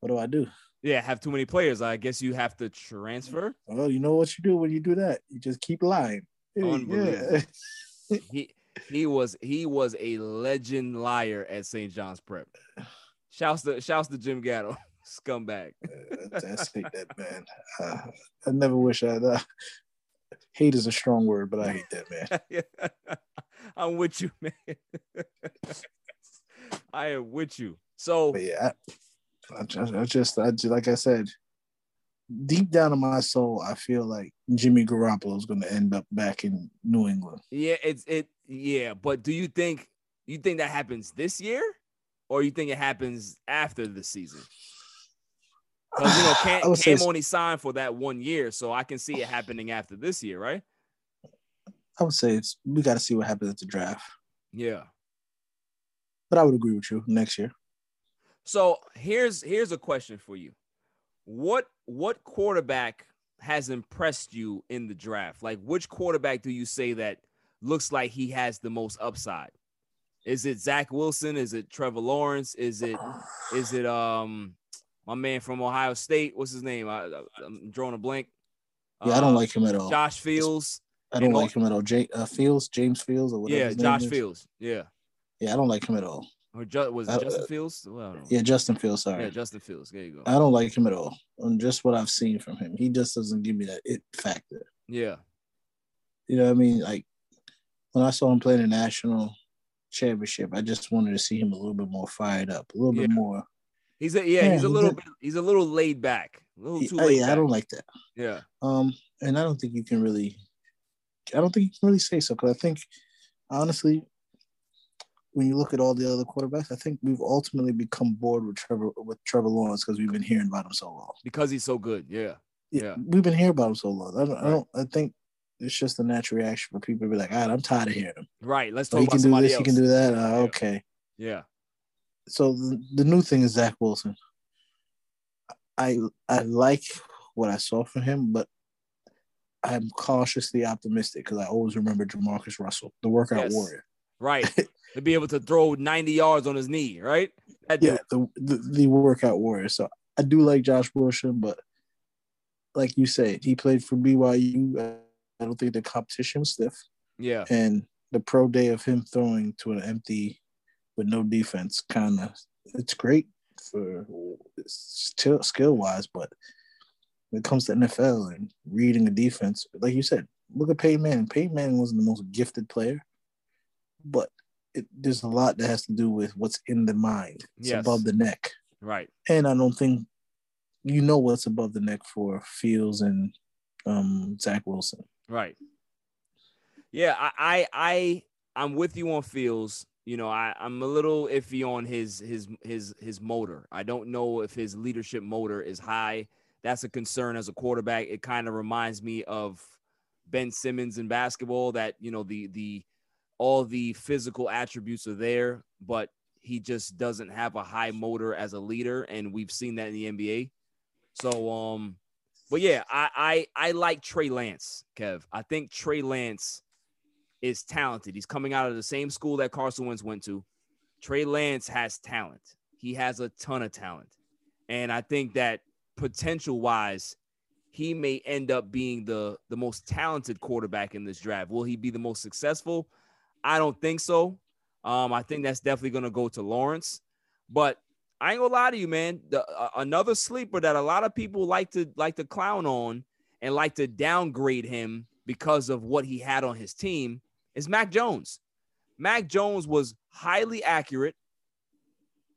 what do I do?" Yeah, have too many players. I guess you have to transfer. Well, you know what you do when you do that? You just keep lying. Unbelievable. (laughs) he he was he was a legend liar at St. John's Prep. Shouts to shouts to Jim Gatto, (laughs) scumbag. That's hate that man. Uh, I never wish I. Uh, hate is a strong word, but I hate that man. (laughs) I'm with you, man. I am with you. So But yeah, I, I just, I just, I just, like I said, deep down in my soul, I feel like Jimmy Garoppolo is going to end up back in New England. Yeah, it's it. Yeah, but do you think you think that happens this year, or you think it happens after the season? Because you know, (sighs) Cam, Cam only signed for that one year, so I can see it happening after this year, right? I would say it's we got to see what happens at the draft. Yeah. But I would agree with you next year. So here's here's a question for you. What what quarterback has impressed you in the draft? Like which quarterback do you say that looks like he has the most upside? Is it Zach Wilson? Is it Trevor Lawrence? Is it is it um my man from Ohio State? What's his name? I, am drawing a blank. Yeah, I don't Uh, like him at all. Josh Fields. I don't like him at all. J, uh, Fields, James Fields, or whatever. Yeah, Josh. Fields. Yeah. Yeah, I don't like him at all. Or Ju- was it Uh, Justin Fields? Well, I. Yeah, Justin Fields. Sorry, Yeah, Justin Fields. There you go. I don't like him at all. On just what I've seen from him, he just doesn't give me that it factor. Yeah. You know what I mean? Like when I saw him play in the national championship, I just wanted to see him a little bit more fired up, a little bit more. He's a yeah, Yeah, he's a little a- bit he's a little laid back. A little too I, laid I back. don't like that. Yeah. Um, and I don't think you can really, I don't think you can really say so because I think, honestly, when you look at all the other quarterbacks, I think we've ultimately become bored with Trevor with Trevor Lawrence because we've been hearing about him so long. Because he's so good. Yeah. Yeah. We've been hearing about him so long. I don't. I don't. I think it's just a natural reaction for people to be like, "All right, I'm tired of hearing him. Right. Let's Oh, talk he about can do this. else. He can do that. Uh, okay." Yeah. So the, the new thing is Zach Wilson. I I like what I saw from him, but I'm cautiously optimistic because I always remember JaMarcus Russell, the workout Yes. warrior. Right. (laughs) to be able to throw 90 yards on his knee, right? That Yeah, the, the the workout warrior. So I do like Josh Wilson, but like you said, he played for BYU. I don't think the competition was stiff, Yeah. and the pro day of him throwing to an empty with no defense, kind of, it's great for still skill wise, but when it comes to NFL and reading a defense, like you said, look at Peyton Manning. Peyton Manning wasn't the most gifted player, but it, there's a lot that has to do with what's in the mind. It's Yes. above the neck. Right. And I don't think you know what's above the neck for Fields and um, Zach Wilson. Right. Yeah, I, I I I'm with you on Fields. You know, I, I'm a little iffy on his his his his motor. I don't know if his leadership motor is high. that's a concern as a quarterback. It kind of reminds me of Ben Simmons in basketball that, you know, the the all the physical attributes are there, but he just doesn't have a high motor as a leader and we've seen that in the NBA. So um but yeah, I I I like Trey Lance, Kev. I think Trey Lance is talented. He's coming out of the same school that Carson Wentz went to. Trey Lance has talent. He has a ton of talent. And I think that potential wise, he may end up being the, the most talented quarterback in this draft. Will he be the most successful? I don't think so. Um, I think that's definitely going to go to Lawrence. But I ain't gonna lie to you, man. The, uh, another sleeper that a lot of people like to like to clown on and like to downgrade him because of what he had on his team is Mac Jones. Mac Jones was highly accurate.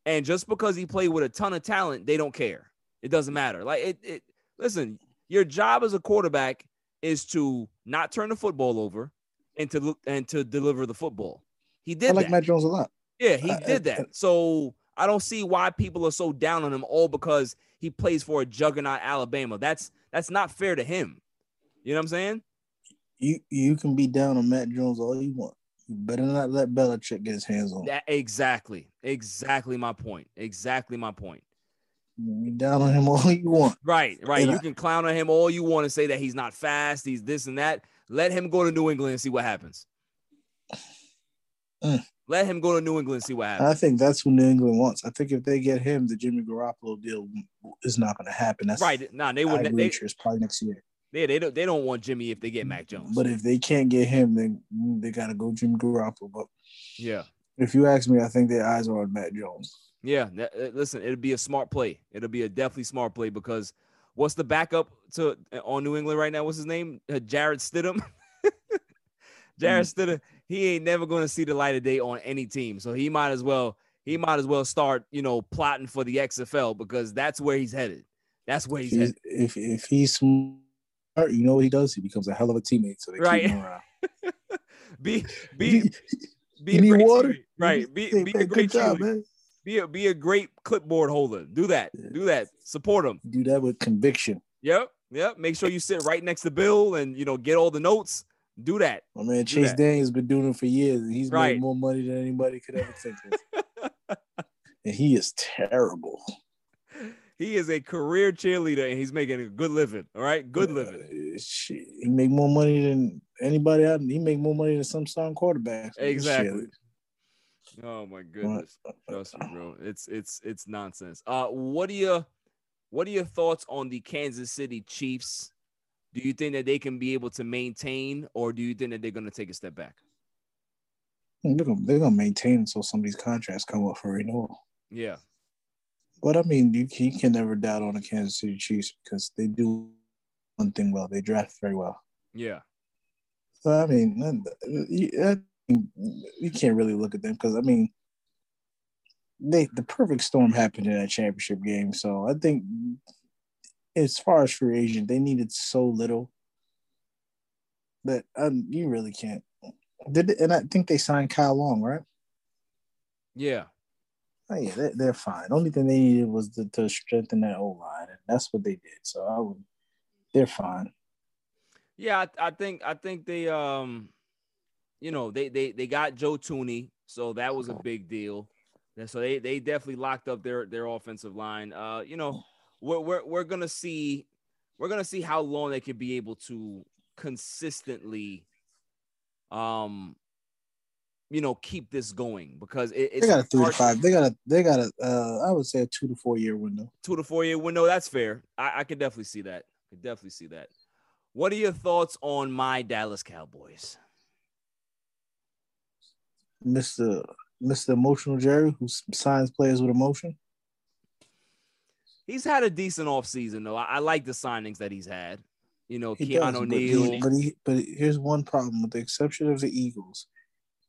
And just because he played with a ton of talent, they don't care. It doesn't matter. Like it, it listen, your job as a quarterback is to not turn the football over and to look and to deliver the football. He did I like that. Mac Jones a lot. Yeah, he I- did I- that. So I don't see why people are so down on him all because he plays for a juggernaut Alabama. That's that's not fair to him. You know what I'm saying? You you can be down on Mac Jones all you want. You better not let Belichick get his hands on. That exactly, exactly my point. Exactly my point. You down on him (laughs) all you want. Right, right. And You I- can clown on him all you want and say that he's not fast, he's this and that. Let him go to New England and see what happens. Mm. Let him go to New England and see what happens. I think that's what New England wants. I think if they get him, the Jimmy Garoppolo deal is not going to happen. That's right. Nah, they wouldn't. They. It's probably next year. they, they don't. They don't want Jimmy if they get Mac Jones. But if they can't get him, then they got to go Jimmy Garoppolo. But yeah, if you ask me, I think their eyes are on Mac Jones. yeah. uh, listen, it'll be a smart play. It'll be a definitely smart play because what's the backup to on New England right now? What's his name? Uh, Jarrett Stidham. (laughs) Jarrett Mm. Stidham. He ain't never going to see the light of day on any team, so he might as well. He might as well start, you know, plotting for the XFL because that's where he's headed. That's where he's he's, headed. if, if he's smart, you know what he does? He becomes a hell of a teammate. So they Right. keep him around. (laughs) Be be (laughs) be You a need great water? right? Be be a great job, man. Be a be a great clipboard holder. Do that. Do that. Support them. Do that with conviction. Yep. Yep. Make sure you sit right next to Bill and you know get all the notes. Do that. My man Do Chase that. Daniels been doing it for years, and he's Right. made more money than anybody could ever think of. (laughs) and he is terrible. He is a career cheerleader and he's making a good living. All right. Good living. Shit, he make more money than anybody out. He make more money than some starting quarterbacks. Exactly. Shit. Oh my goodness. Trust me, bro. It's it's it's nonsense. Uh what are your what are your thoughts on the Kansas City Chiefs? Do you think that they can be able to maintain or do you think that they're gonna take a step back? They're gonna, they're gonna maintain until some of these contracts come up for renewal. Yeah. But I mean, you, you can never doubt on the Kansas City Chiefs because they do one thing well. They draft very well. Yeah. So I mean, you, can't really look at them because I mean, they the perfect storm happened in that championship game. So I think, as far as free agent, they needed so little that um, you really can't. Did and I think they signed Kyle Long, right? Yeah. Oh yeah, they're, they're fine. Only thing they needed was to, to strengthen that O line, and that's what they did. So I would, they're fine. Yeah, I, I think I think they um you know they they they got Joe Thuney, so that was a big deal. So they they definitely locked up their their offensive line. Uh, you know, we're we're we're gonna see we're gonna see how long they can be able to consistently um you know keep this going because it, it's They got a three to five. They got a they got a uh, I would say a two to four year window. two to four year window. That's fair. I, I could definitely see that. I could definitely see that. What are your thoughts on my Dallas Cowboys? Mister Mister Emotional Jerry, who signs players with emotion. He's had a decent offseason, though. I, I like the signings that he's had. You know, He Keanu does, but O'Neal. he- But he, but here's one problem: with the exception of the Eagles,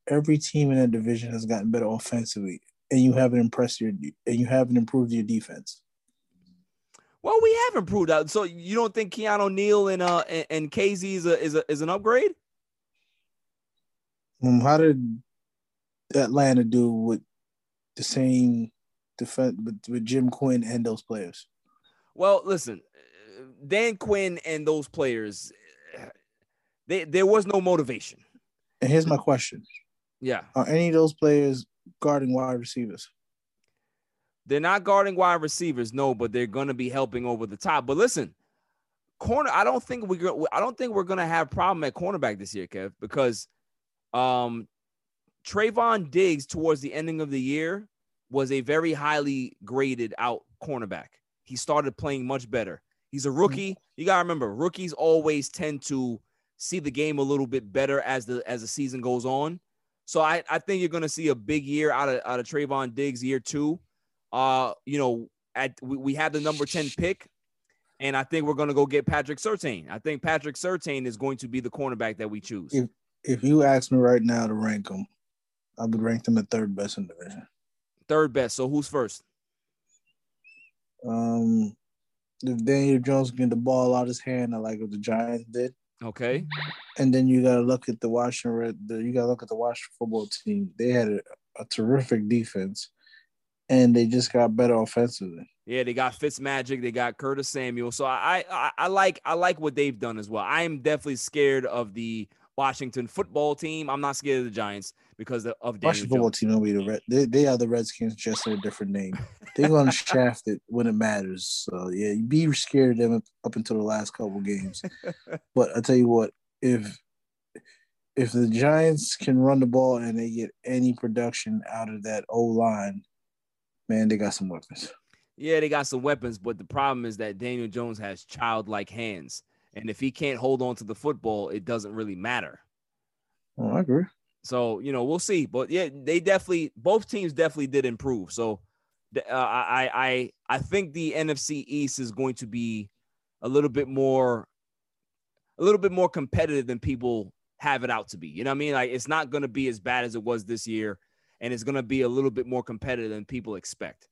every team in that division has gotten better offensively, and you haven't impressed your and you haven't improved your defense. well, we have improved out. So you don't think Keanu O'Neal and uh and, and KZ is a, is a is an upgrade? Um, how did Atlanta do with the same defense with, with Jim Quinn and those players? Well, listen, Dan Quinn and those players, they there was no motivation. And here's my question: Yeah, Are any of those players guarding wide receivers? they're not guarding wide receivers, no, but they're gonna be helping over the top. But listen, corner, I don't think we I don't think we're gonna have problem at cornerback this year, Kev, because um Trevon Diggs towards the ending of the year was a very highly graded out cornerback. He started playing much better. He's a rookie. You gotta remember, rookies always tend to see the game a little bit better as the as the season goes on. So I, I think you're gonna see a big year out of out of Trevon Diggs year two. Uh, you know, at we, we have the number 10 pick, and I think we're gonna go get Patrick Surtain. I think Patrick Surtain is going to be the cornerback that we choose. If if you ask me right now to rank them, I would rank them at third best in the division. Third best. So who's first? Um, if Daniel Jones can get the ball out of his hand, I like what the Giants did. Okay. And then you gotta look at the Washington Red. The, you gotta look at the Washington football team. They had a, a terrific defense, and they just got better offensively. Yeah, they got Fitzmagic, they got Curtis Samuel. So I, I I like I like what they've done as well. I am definitely scared of the Washington football team. I'm not scared of the Giants because of Daniel Washington football team will be the Red. They, they are the Redskins, just in a different name. They're gonna (laughs) shaft it when it matters. So yeah, you be scared of them up until the last couple games. but I tell you what, if if the Giants can run the ball and they get any production out of that O line, man, they got some weapons. Yeah, they got some weapons, but the problem is that Daniel Jones has childlike hands. And if he can't hold on to the football, it doesn't really matter. Oh, I agree. So, you know, we'll see. But yeah, they definitely both teams definitely did improve. So uh, I I I think the NFC East is going to be a little bit more a little bit more competitive than people have it out to be. You know what I mean? Like it's not going to be as bad as it was this year and it's going to be a little bit more competitive than people expect.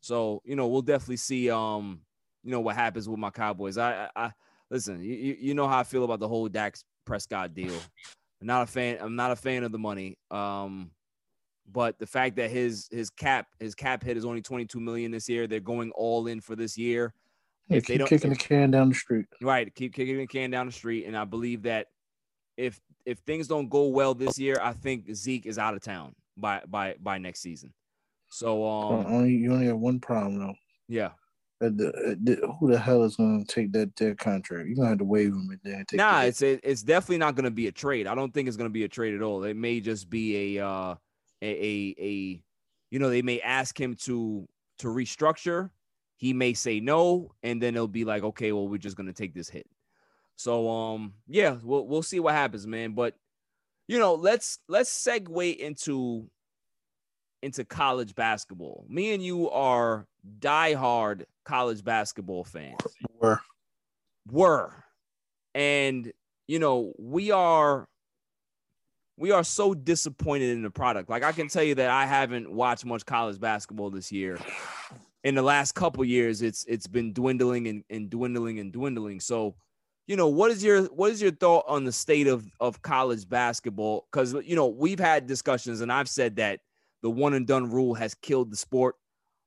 So, you know, we'll definitely see um you know what happens with my Cowboys. I I, I listen, you, you know how I feel about the whole Dak Prescott deal. (laughs) I'm not a fan. I'm not a fan of the money. Um, but the fact that his his cap his cap hit is only 22 million this year, they're going all in for this year. They If they keep don't- kicking the can down the street. Right, keep kicking the can down the street, and I believe that if if things don't go well this year, I think Zeke is out of town by by by next season. So um, only you only have one problem though. yeah, Uh, the- uh, the- who the hell is going to take that that contract? You're gonna have to waive him and then take. nah, it's it, it's definitely not going to be a trade. I don't think it's going to be a trade at all. It may just be a uh a, a a you know they may ask him to to restructure. He may say no, and then it'll be like, okay, well, we're just going to take this hit. So um yeah, we'll we'll see what happens, man. But you know, let's let's segue into into college basketball. Me and you are diehard college basketball fans. Were. Were. And you know, we are we are so disappointed in the product. Like I can tell you that I haven't watched much college basketball this year. In the last couple years, it's it's been dwindling and, and dwindling and dwindling. So, you know, what is your what is your thought on the state of of college basketball? Because you know, we've had discussions and I've said that the one and done rule has killed the sport.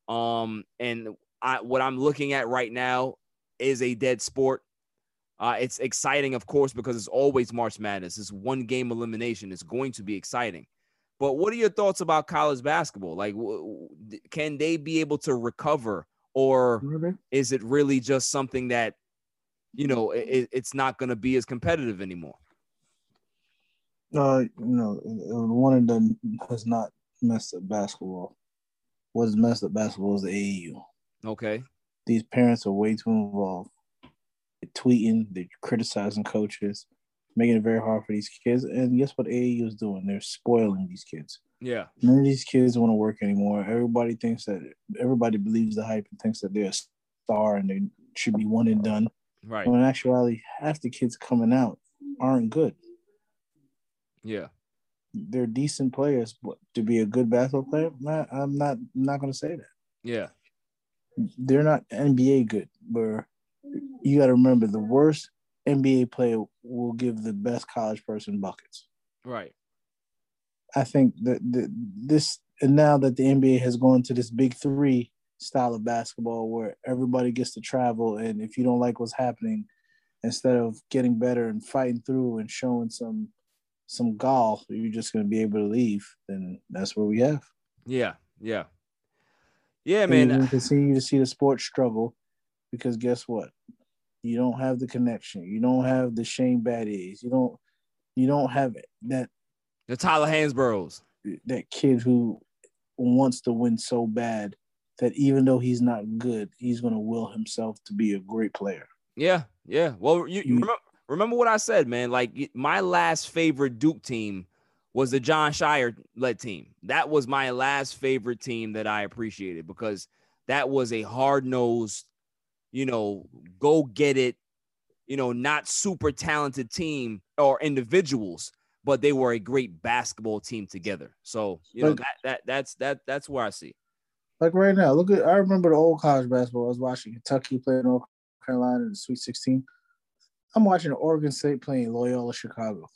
Um, and I what I'm looking at right now is a dead sport. Uh, it's exciting, of course, because it's always March Madness. It's one game elimination. It's going to be exciting. But what are your thoughts about college basketball? Like, w- w- can they be able to recover, or is it really just something that, you know, it, it's not going to be as competitive anymore? Uh, you know, the one and done has not messed up basketball. What has messed up basketball is the AAU. Okay. These parents are way too involved. They're tweeting, they're criticizing coaches, making it very hard for these kids. And guess what AAU is doing? They're spoiling these kids. Yeah. None of these kids want to work anymore. Everybody thinks that everybody believes the hype and thinks that they're a star and they should be one and done. Right. When in actuality, half the kids coming out aren't good. Yeah. They're decent players, but to be a good basketball player, man, I'm not. I'm not going to say that. Yeah. They're not NBA good, but you got to remember the worst NBA player will give the best college person buckets. Right. I think that the, this and now that the NBA has gone to this big three, style of basketball where everybody gets to travel, and if you don't like what's happening, instead of getting better and fighting through and showing some some gall, you're just going to be able to leave. Then that's where we have. Yeah, yeah, yeah, And man. You're gonna continue to see the sport struggle because guess what? You don't have the connection. You don't have the Shane Battiers. You don't. You don't have it. that The Tyler Hansbroughs. that kid who wants to win so bad that even though he's not good, he's gonna will himself to be a great player. Yeah, yeah. Well, you, you You- remember, remember what I said, man. Like my last favorite Duke team was the Jon Scheyer led team. That was my last favorite team that I appreciated because that was a hard nosed, you know, go get it, you know, not super talented team or individuals, but they were a great basketball team together. So you know Like- that that that's that that's where I see. Like right now, look at I remember the old college basketball. I was watching Kentucky playing North Carolina in the Sweet 16. I'm watching Oregon State playing Loyola Chicago.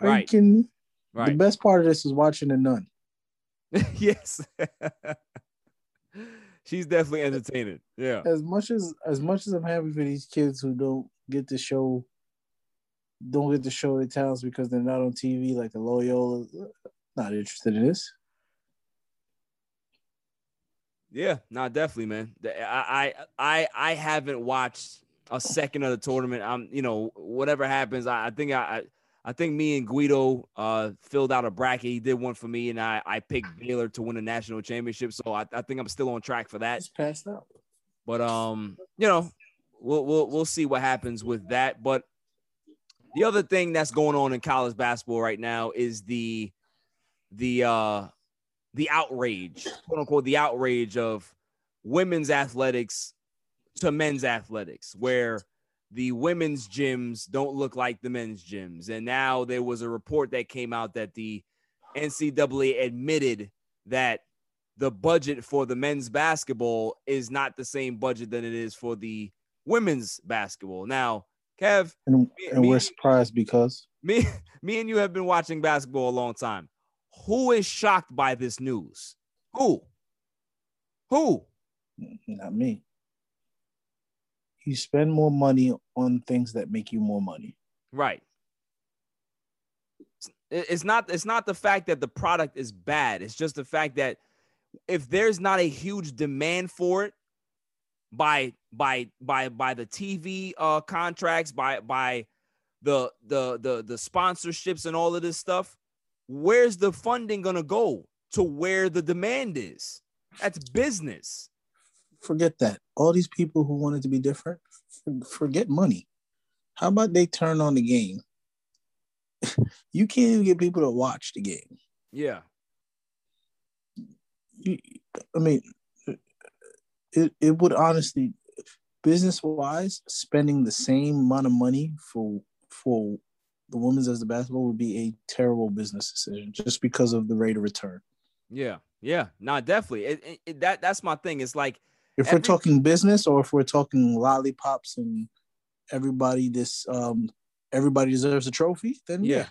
Are you Right. kidding me? The best part of this is watching the nun. (laughs) yes. (laughs) She's definitely entertaining. Yeah. As much as as much as I'm happy for these kids who don't get to show don't get to show their talents because they're not on TV like the Loyola. Not interested in this. Yeah, not definitely, man. I, I, I, I haven't watched a second of the tournament. I'm, you know, whatever happens, I, I think I, I, think me and Guido uh filled out a bracket. He did one for me, and I, I picked Baylor to win a national championship. So I, I think I'm still on track for that. It's passed out. But um, you know, we'll we'll we'll see what happens with that. But the other thing that's going on in college basketball right now is the the uh the outrage, quote unquote, the outrage of women's athletics to men's athletics, where the women's gyms don't look like the men's gyms. And now there was a report that came out that the NCAA admitted that the budget for the men's basketball is not the same budget than it is for the women's basketball. Now, Kev, And, me- and we're surprised because me, (laughs) me and you have been watching basketball a long time. Who is shocked by this news? Who? Who? not me. You spend more money on things that make you more money. Right. It's not it's not the fact that the product is bad. It's just the fact that if there's not a huge demand for it by by by by the TV uh contracts, by by the the the the sponsorships and all of this stuff, where's the funding going to go to where the demand is? That's business. Forget that. All these people who wanted to be different, forget money. How about they turn on the game? (laughs) you can't even get people to watch the game. Yeah. You, I mean, it, it would honestly, business wise, spending the same amount of money for for the women's as the basketball would be a terrible business decision just because of the rate of return. Yeah. Yeah. No, definitely. It, it- it- that that's my thing. It's like If we're talking business or if we're talking lollipops and everybody this um everybody deserves a trophy, then yeah. yeah.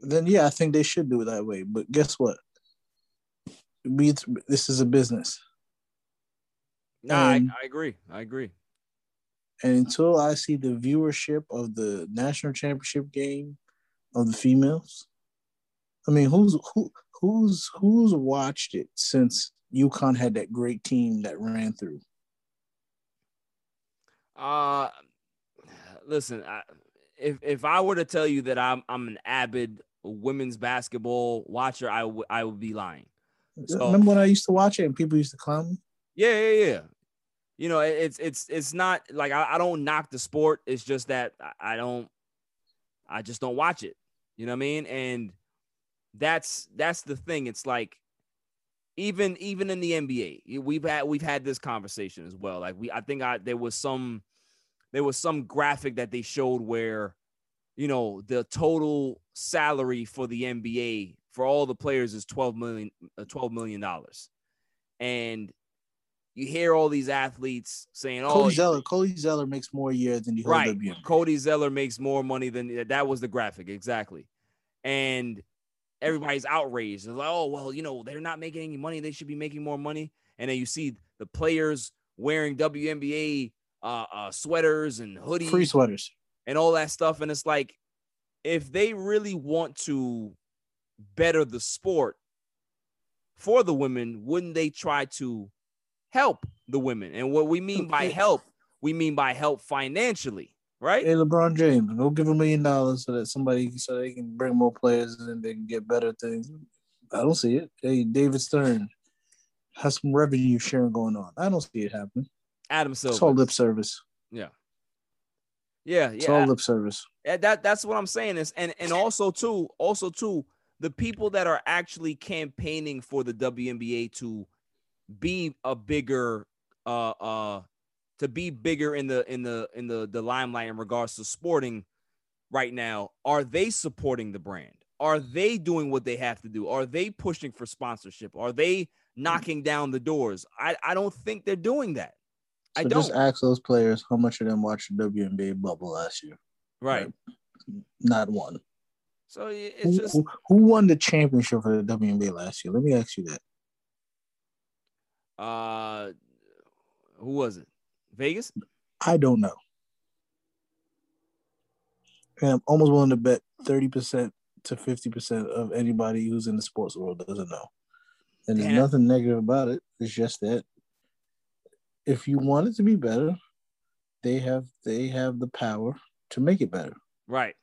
Then yeah, I think they should do it that way. But guess what? We this is a business. No, I, Um, I agree. I agree. And until I see the viewership of the national championship game of the females, I mean, who's who who's who's watched it since UConn had that great team that ran through? Uh listen, I, if if I were to tell you that I'm I'm an avid women's basketball watcher, I would I would be lying. So- Remember when I used to watch it and people used to clown me? Yeah, yeah, yeah. You know, it's it's it's not like I, I don't knock the sport. It's just that I- I don't I just don't watch it. You know what I mean? And that's that's the thing. It's like even even in the NBA, we've had we've had this conversation as well. Like we I think I there was some there was some graphic that they showed where you know the total salary for the NBA for all the players is 12 million uh, 12 million dollars. And you hear all these athletes saying, "Oh, Cody Zeller, Cody Zeller makes more a year than the right. Cody Zeller makes more money than that was the graphic exactly, and everybody's outraged. They're like, oh well, you know, they're not making any money. They should be making more money. And then you see the players wearing WNBA uh, uh, sweaters and hoodies, Free sweaters. and all that stuff. And it's like, if they really want to better the sport for the women, wouldn't they try to help the women? And what we mean by help, we mean by help financially, right? Hey, LeBron James, go give a million dollars so that somebody so they can bring more players and they can get better things. I don't see it. Hey, David Stern has some revenue sharing going on. I don't see it happening. Adam Silver. It's all lip service. Yeah. Yeah, yeah. It's all lip service. Yeah, that that's what I'm saying is and and also too, also too, the people that are actually campaigning for the WNBA to be a bigger uh uh to be bigger in the in the in the the limelight in regards to sporting right now, are they supporting the brand? Are they doing what they have to do? Are they pushing for sponsorship? Are they knocking down the doors? I I don't think they're doing that. I don't. just ask those players how much of them watched the WNBA bubble last year. right. Not one. So it's just who, who won the championship for the WNBA last year? Let me ask you that. Uh, who was it? Vegas. I don't know. And I'm almost willing to bet 30% to 50% of anybody who's in the sports world doesn't know. And there's Damn. nothing negative about it. It's just that if you want it to be better, they have they have the power to make it better. Right.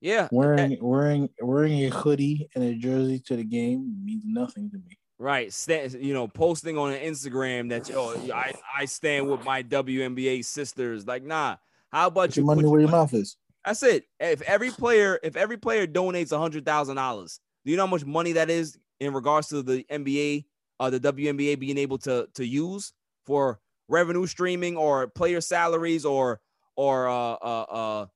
Yeah. Wearing wearing wearing a hoodie and a jersey to the game means nothing to me. Right. You know, posting on an Instagram that oh, I I stand with my WNBA sisters. Like, nah. How about Put you money put where your your mouth is. That's it. If every player, if every player donates a hundred thousand dollars, do you know how much money that is in regards to the NBA, uh, the WNBA being able to to use for revenue streaming or player salaries or or uh uh uh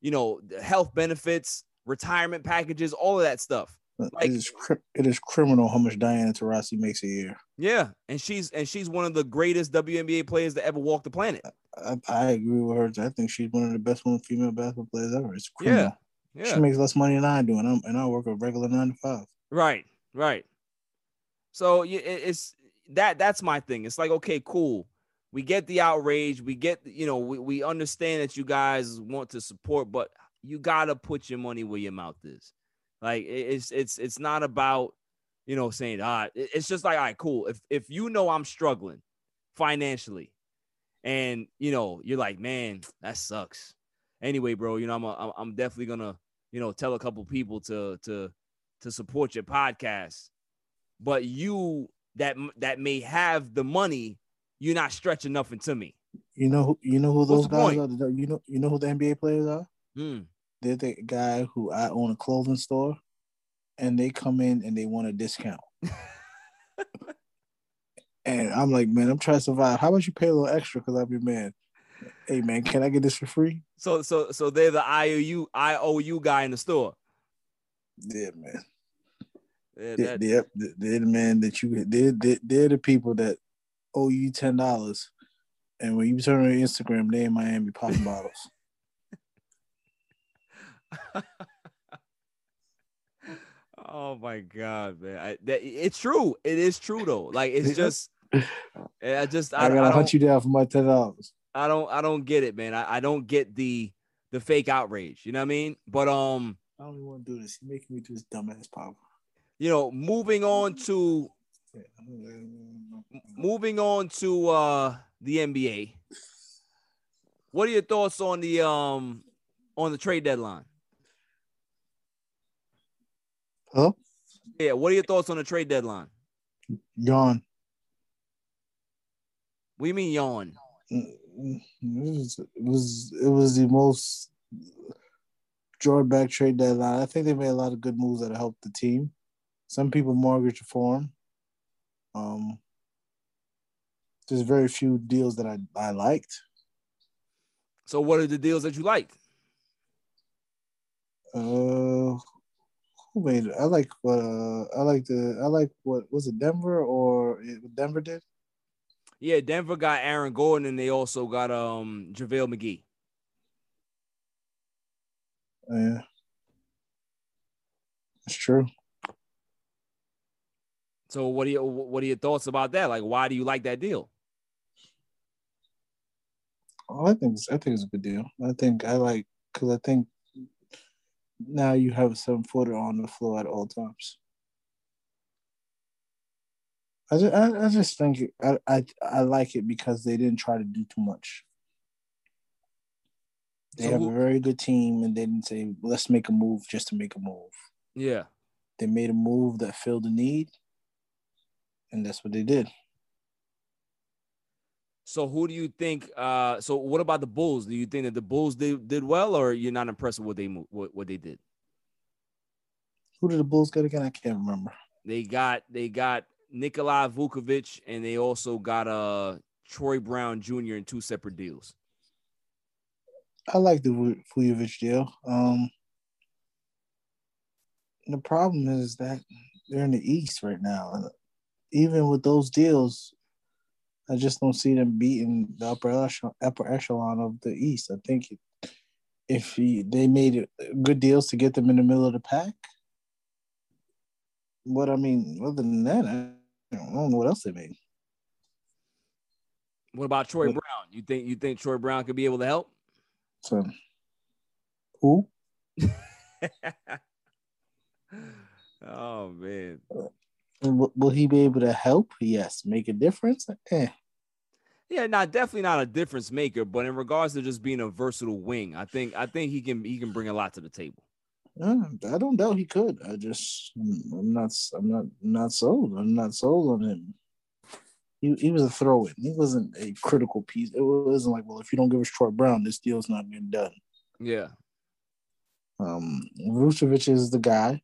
you know health benefits, retirement packages, all of that stuff. It is it is criminal how much Diana Taurasi makes a year. Yeah, and she's and she's one of the greatest WNBA players to ever walk the planet. I, I agree with her. I think she's one of the best women female basketball players ever. It's criminal. Yeah, She makes less money than I do, and I'm and I work a regular nine to five. Right, right. So it- it's that that's my thing. It's like, okay, cool. We get the outrage. We get, you know, we, we understand that you guys want to support, but you gotta put your money where your mouth is. Like it's it's it's not about, you know, saying ah, it- it's just like, all right, cool. If if you know I'm struggling financially, and you know, you're like, man, that sucks. Anyway, bro, you know, I'm a, I'm- definitely gonna, you know, tell a couple people to to to support your podcast. But you that that may have the money, you're not stretching nothing to me. You know, you know who those guys are. You know, you know who the NBA players are. Hmm. They're the guy who I own a clothing store, and they come in and they want a discount. (laughs) and I'm like, man, I'm trying to survive. How about you pay a little extra because I'm your man? Hey, man, can I get this for free? So so so they're the IOU IOU guy in the store. Yeah, man. Yeah, They- that- Yep, they're the man that you. They're, they're, they're the people that owe you ten dollars, and when you turn on Instagram, they in Miami popping bottles. (laughs) oh my god, man. I, that, it's true. It is true though. Like it's just I just I, I, gotta I hunt you down for my ten dollars. I don't I don't get it, man. I, I don't get the the fake outrage. You know what I mean? But um I don't even want to do this. You're making me do this dumbass pop. you know, moving on to moving on to uh the NBA. What are your thoughts on the um on the trade deadline? Hello, Yeah, what are your thoughts on the trade deadline? yawn. What do you mean yawn? It was, it was it was the most drawn back trade deadline. I think they made a lot of good moves that helped the team. Some people mortgage for him. Um, there's very few deals that I, I liked. So what are the deals that you liked? Uh, who made it? I like what uh, I like the I like what was it Denver or Denver did? Yeah, Denver got Aaron Gordon and they also got um JaVale McGee. Yeah, that's true. So what do you what are your thoughts about that? Like, why do you like that deal? Oh, I think it's, I think it's a good deal. I think I like because I think now you have a seven footer on the floor at all times. I just, I, I just think I, I I like it because they didn't try to do too much. They So have who- a very good team, and they didn't say let's make a move just to make a move. Yeah. They made a move that filled the need, and that's what they did. So who do you think? Uh, so what about the Bulls? Do you think that the Bulls did, did well, or you're not impressed with what they what, what they did? Who did the Bulls get again? I can't remember. They got they got Nikola Vucevic, and they also got uh Troy Brown Jr. in two separate deals. I like the Vu- Vucevic deal. Um, the problem is that they're in the East right now, and even with those deals, I just don't see them beating the upper echelon, upper echelon of the East. I think if he, they made good deals to get them in the middle of the pack, but I mean, other than that, I don't know what else they made. What about Troy What- Brown? You think you think Troy Brown could be able to help? So, who? (laughs) oh man. Will will he be able to help? Yes. Make a difference? Eh. Yeah, not definitely not a difference maker, but in regards to just being a versatile wing, I think I think he can he can bring a lot to the table. Uh, I don't doubt he could. I just I'm not I'm not not sold. I'm not sold on him. He, he was a throw in. He wasn't a critical piece. It wasn't like, well, if you don't give us Troy Brown, this deal's not getting done. Yeah. Um, Vucevic is the guy,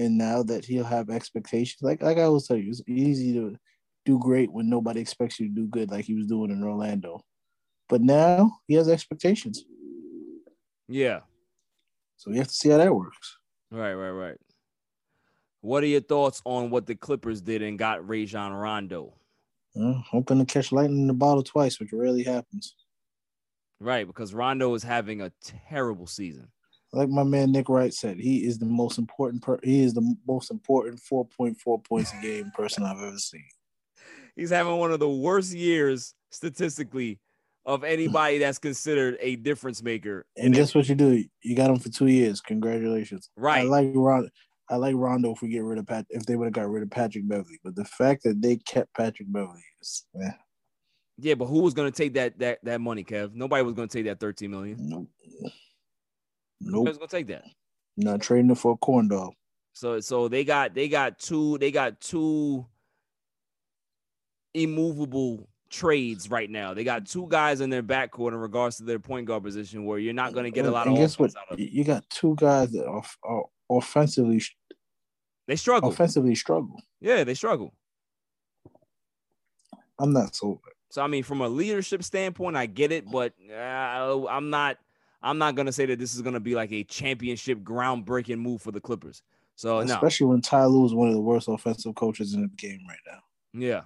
and now that he'll have expectations, like like I always tell you, it's easy to do great when nobody expects you to do good, like he was doing in Orlando. But now he has expectations, Yeah. so we have to see how that works. Right, right, right. What are your thoughts on what the Clippers did and got Rajon Rondo? Uh, hoping to catch lightning in the bottle twice, which rarely happens. Right, because Rondo is having a terrible season. Like my man Nick Wright said, he is the most important. Per- he is the most important four point four points a game person I've ever seen. (laughs) He's having one of the worst years statistically of anybody that's considered a difference maker. And guess what you do? You got him for two years. Congratulations. Right. I like Ron. I like Rondo if we get rid of Pat. If they would have got rid of Patrick Beverley, but the fact that they kept Patrick Beverley is, eh, Yeah, but who was going to take that that that money, Kev? Nobody was going to take that 13 million. nope, nope. going to take that. Not trading it for a corn dog. So so they got they got two they got two immovable trades right now. They got two guys in their backcourt in regards to their point guard position where you're not going to get a lot and of guess what? out of. You got two guys that are, are offensively They struggle. offensively struggle. Yeah, they struggle. I'm not sold. So I mean, from a leadership standpoint, I get it, but uh, I'm not. I'm not gonna say that this is gonna be like a championship groundbreaking move for the Clippers. So no, Especially when Ty Lue is one of the worst offensive coaches in the game right now. yeah,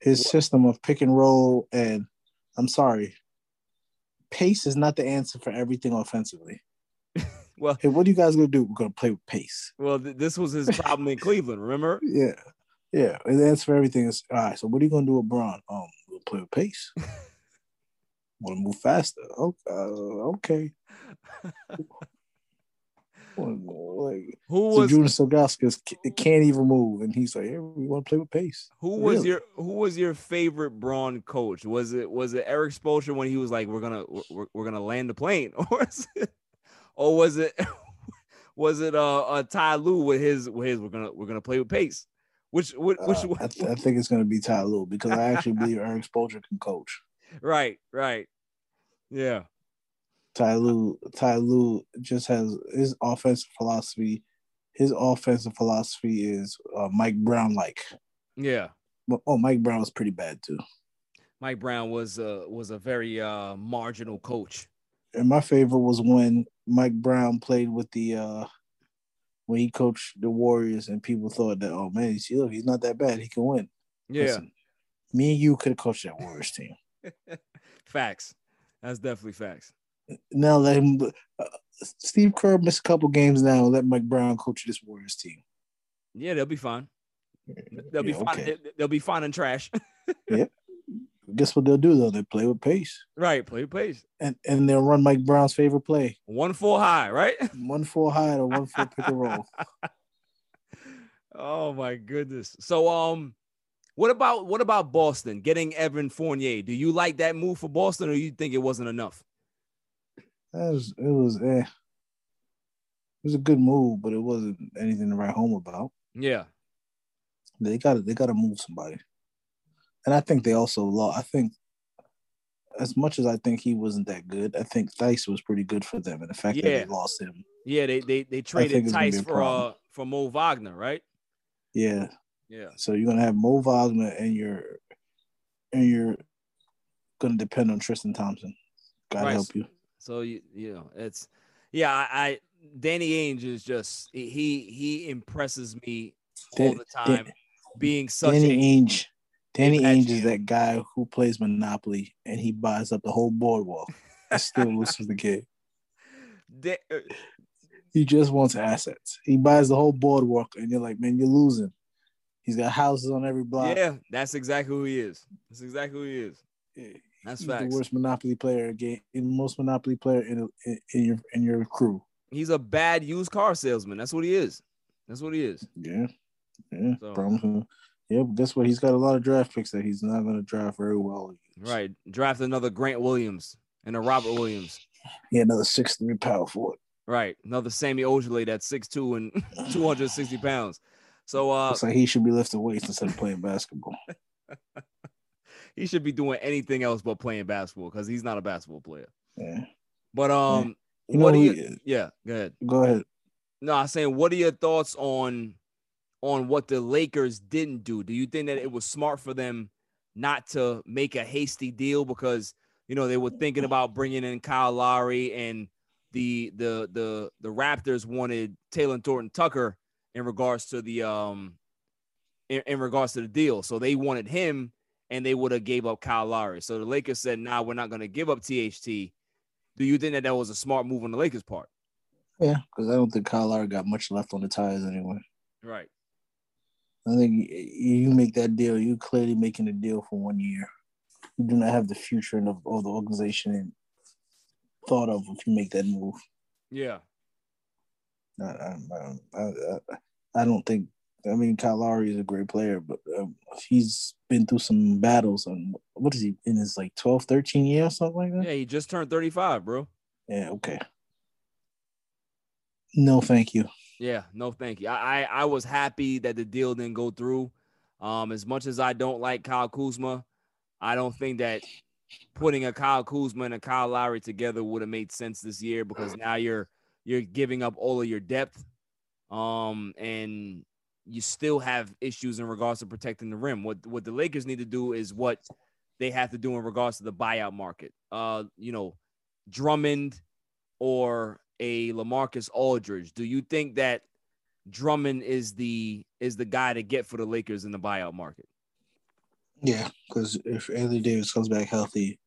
His system of pick and roll and I'm sorry, pace is not the answer for everything offensively. (laughs) Well- hey, what are you guys gonna do? We're gonna play with pace. well, th- this was his problem in Cleveland. Remember? (laughs) Yeah, yeah. And the answer for everything is all right. So what are you gonna do with Bron? Um, we'll play with pace. (laughs) Want to move faster? Okay. Okay. (laughs) like, Who so was Jonas Ilgauskas can't even move, and he's like, "Hey, we want to play with pace." who was your who was your favorite Bron coach? Was it was it Erik Spoelstra when he was like, "We're gonna we're, we're gonna land the plane," (laughs) or was it, or was it (laughs) was it uh, uh Ty Lue with his with his we're gonna we're gonna play with pace? Which which, which Uh, I, th- I think it's going to be Ty Lue because I actually believe Erik Spoelstra can coach. Right right yeah Ty Lue, Ty Lue just has his offensive philosophy. His offensive philosophy is uh, Mike Brown like. yeah. But oh, Mike Brown was pretty bad too. Mike Brown was uh was a very uh marginal coach. And my favorite was when Mike Brown played with the uh when he coached the Warriors and people thought that oh man, look, he's not that bad, he can win. Yeah, Listen, me and you could have coached that Warriors team. Facts. That's definitely facts. Now let him. Uh, Steve Kerr missed a couple games now. Let Mike Brown coach this Warriors team. Yeah, they'll be fine. They'll be Yeah, fine. okay. They'll be fine and trash. (laughs) Yeah. Guess what they'll do though? They play with pace, right. Play pace. and and they'll run Mike Brown's favorite play: One full high. Right. one full high or one full pick and roll. (laughs) Oh my goodness. So um what about what about Boston getting Evan Fournier? Do you like that move for Boston or you think it wasn't enough? That was it was eh. It was a good move, but it wasn't anything to write home about. Yeah. They got they got to move somebody, and I think they also lost. I think as much as I think he wasn't that good, I think Theis was pretty good for them, and the fact that they lost him, Yeah, they they they traded it's gonna be Theis a for uh for Mo Wagner, right? yeah. Yeah. So you're gonna have Mo Wagner, and you're and you're gonna depend on Tristan Thompson. God Right. help you. So you you know, it's yeah, I, I Danny Ainge is just he he impresses me all the time being such Danny a Ainge. Danny Ainge is that guy who plays Monopoly and he buys up the whole boardwalk (laughs) and still loses the game. Da- uh, He just wants assets. He buys the whole boardwalk and you're like, man, you're losing. He's got houses on every block. Yeah, that's exactly who he is. That's exactly who he is. That's He's facts. the worst Monopoly player game, most Monopoly player in, in in your in your crew. He's a bad used car salesman. That's what he is. That's what he is. Yeah, yeah. So- Problem. Yeah, guess what? He's got a lot of draft picks that he's not going to draft very well. Right. Draft another Grant Williams and a Robert Williams. Yeah, another six three power forward. Right. Another Semi Ojeleye that's six two and (laughs) 260 pounds. So uh Looks like he should be lifting weights instead of playing basketball. (laughs) he should be doing anything else but playing basketball because he's not a basketball player. Yeah. But um You know what do you yeah, go ahead. Go ahead. No, I'm saying what are your thoughts on on what the Lakers didn't do? Do you think that it was smart for them not to make a hasty deal because you know they were thinking about bringing in Kyle Lowry and the the the the Raptors wanted Talen Horton-Tucker in regards to the um in, in regards to the deal. So they wanted him and they would have gave up Kyle Lowry. So the Lakers said, "Nah, we're not going to give up THT." Do you think that that was a smart move on the Lakers' part? Yeah, because I don't think Kyle Lowry got much left on the tires anyway. Right. I think you make that deal, you clearly making a deal for one year. You do not have the future of, of the organization in thought of if you make that move. Yeah. I, I, I, I, don't think. I mean, Kyle Lowry is a great player, but um, he's been through some battles. And what is he in his like 12, 13 years, something like that? Yeah, he just turned 35, bro. Yeah, okay. No, thank you. Yeah, no, thank you. I, I I was happy that the deal didn't go through. Um, as much as I don't like Kyle Kuzma, I don't think that putting a Kyle Kuzma and a Kyle Lowry together would have made sense this year because now you're you're giving up all of your depth, um, and you still have issues in regards to protecting the rim. What what the Lakers need to do is what they have to do in regards to the buyout market. Uh, you know, Drummond or a LaMarcus Aldridge. Do you think that Drummond is the is the guy to get for the Lakers in the buyout market? Yeah, because if Anthony Davis comes back healthy,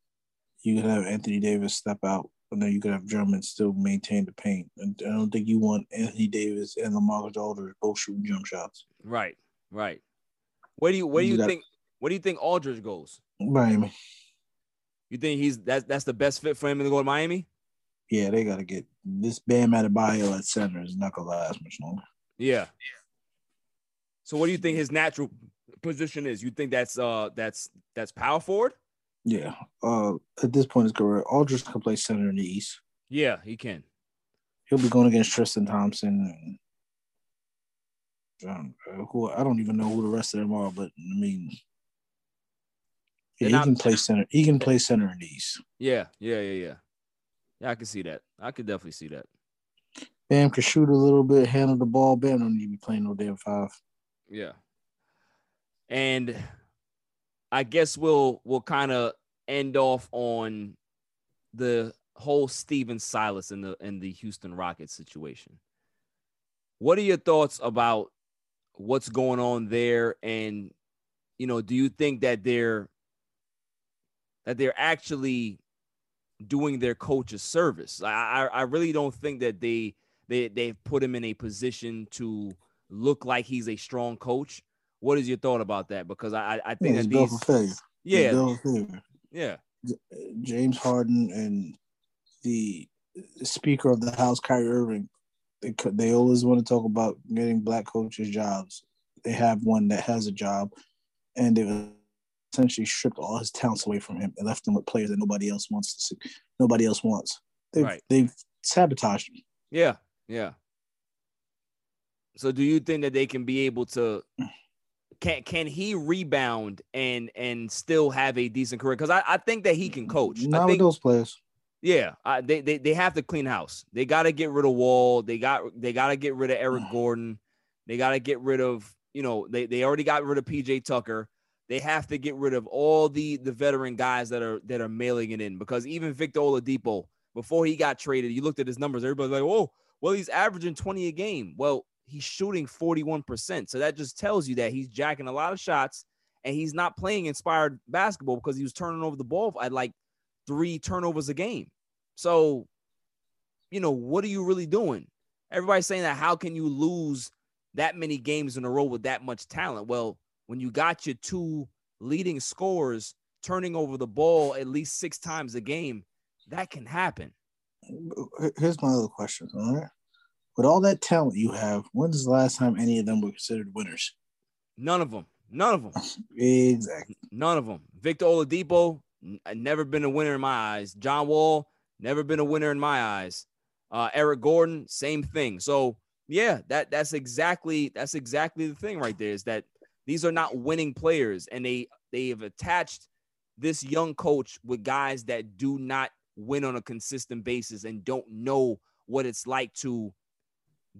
you can have Anthony Davis step out, and then you can have Drummond still maintain the paint. And I don't think you want Anthony Davis and LaMarcus Aldridge both shooting jump shots. Right, right. Where do you where do You think where do you think Aldridge goes? Miami. You think he's that's that's the best fit for him to go to Miami? Yeah, they got to get this Bam Adebayo at center is not gonna last much longer. Yeah. So what do you think his natural position is? You think that's uh that's that's power forward? Yeah. Uh, at this point in his career, Aldridge can play center in the East. Yeah, he can. He'll be going against Tristan Thompson and um, who I don't even know who the rest of them are, but I mean, yeah, he can play center. He can play center in the East. Yeah, yeah, yeah, yeah. Yeah, I can see that. I could definitely see that. Bam can shoot a little bit, handle the ball. Bam don't need to be playing no damn five. Yeah. And I guess we'll we'll kind of end off on the whole Stephen Silas in the in the Houston Rockets situation. What are your thoughts about what's going on there and you know, do you think that they're that they're actually doing their coach a service? I I, really don't think that they they they've put him in a position to look like he's a strong coach. What is your thought about that? Because I I, think Yeah, that these failure. Yeah built for failure. yeah James Harden and the Speaker of the House, Kyrie Irving, they they always want to talk about getting black coaches jobs. They have one that has a job, and they've essentially stripped all his talents away from him and left him with players that nobody else wants to see. Nobody else wants. They've, Right. they've sabotaged him. yeah yeah. So do you think that they can be able to? Can can he rebound and and still have a decent career? Because I, I think that he can coach. I Not with those players. Yeah, I, they, they they have to clean house. They got to get rid of Wall. They got they got to get rid of Eric (sighs) Gordon. They got to get rid of you know they they already got rid of PJ Tucker. They have to get rid of all the the veteran guys that are that are mailing it in because even Victor Oladipo before he got traded, you looked at his numbers. Everybody's like, oh, well he's averaging twenty a game. Well, he's shooting forty one percent. So that just tells you that he's jacking a lot of shots and he's not playing inspired basketball because he was turning over the ball at like three turnovers a game. So, you know, what are you really doing? Everybody's saying that how can you lose that many games in a row with that much talent? Well, when you got your two leading scorers turning over the ball at least six times a game, that can happen. Here's my other question. All right. With all that talent you have, when is the last time any of them were considered winners? None of them. None of them. (laughs) Exactly. None of them. Victor Oladipo, n- never been a winner in my eyes. John Wall, never been a winner in my eyes. Uh, Eric Gordon, same thing. So yeah, that that's exactly that's exactly the thing right there is that these are not winning players, and they they have attached this young coach with guys that do not win on a consistent basis and don't know what it's like to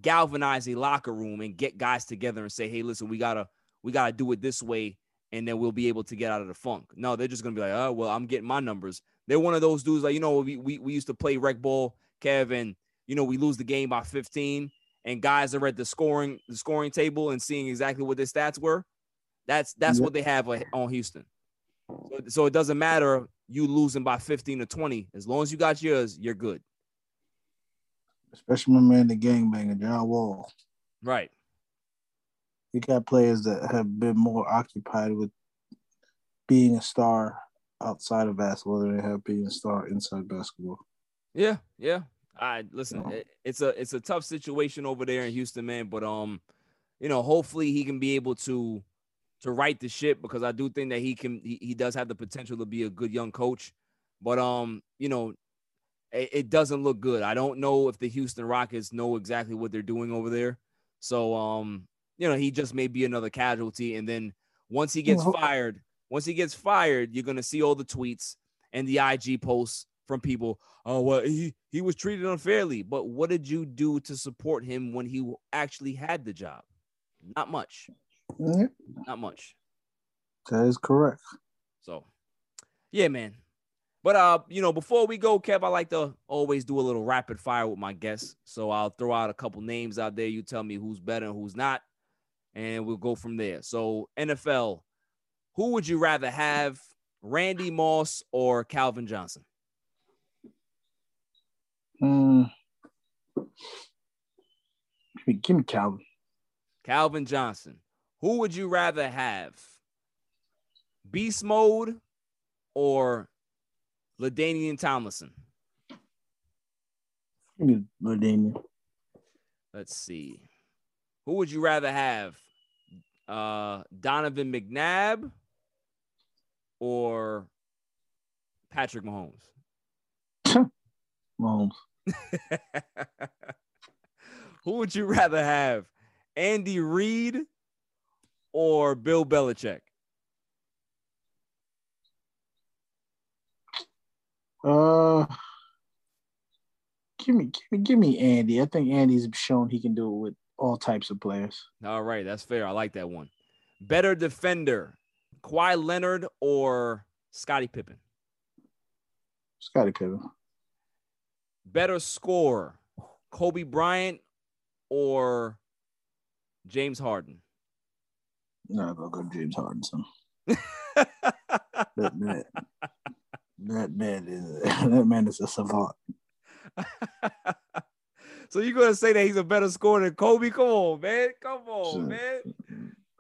galvanize a locker room and get guys together and say, hey, listen, we gotta we gotta do it this way, and then we'll be able to get out of the funk. No, they're just gonna be like, oh well, I'm getting my numbers. They're one of those dudes like you know we we, we used to play rec ball, Kevin. you know we lose the game by 15, and guys are at the scoring the scoring table and seeing exactly what their stats were. That's that's Yep. what they have on on Houston. So, so it doesn't matter you losing by 15 or 20. As long as you got yours, you're good. Especially my man, the gangbanger, John Wall. Right. You got players that have been more occupied with being a star outside of basketball than they have being a star inside basketball. Yeah, yeah. I listen. it- It's a it's a tough situation over there in Houston, man. But um, you know, hopefully he can be able to to right the ship because I do think that he can. He, he does have the potential to be a good young coach. But um, you know, it, it doesn't look good. I don't know if the Houston Rockets know exactly what they're doing over there. So um, you know, he just may be another casualty. And then once he gets Well- fired, once he gets fired, you're gonna see all the tweets and the IG posts from people. Oh well, he he was treated unfairly. But what did you do to support him when he actually had the job? Not much. Yeah, Not much. that is correct. So, yeah, man. But uh, you know, before we go, Kev, I like to always do a little rapid fire with my guests. So I'll throw out a couple names out there. You tell me who's better and who's not, and we'll go from there. So NFL, who would you rather have, Randy Moss or Calvin Johnson? Mm. Give me, give me Calvin. Calvin Johnson. Who would you rather have, Beast Mode or LaDainian Tomlinson? LaDainian. Let's see. Who would you rather have? Uh, Donovan McNabb or Patrick Mahomes? (laughs) Mahomes. (laughs) Who would you rather have? Andy Reid or Bill Belichick? Uh, give me, give me, give me Andy. I think Andy's shown he can do it with all types of players. All right, that's fair. I like that one. Better defender, Kawhi Leonard or Scottie Pippen? Scottie Pippen. Better scorer, Kobe Bryant or James Harden? No, I'll go James Harden. So. (laughs) that, that, that man is (laughs) that man is a savant. (laughs) so you're gonna say that he's a better scorer than Kobe? Come on, man. Come on, Sure. man.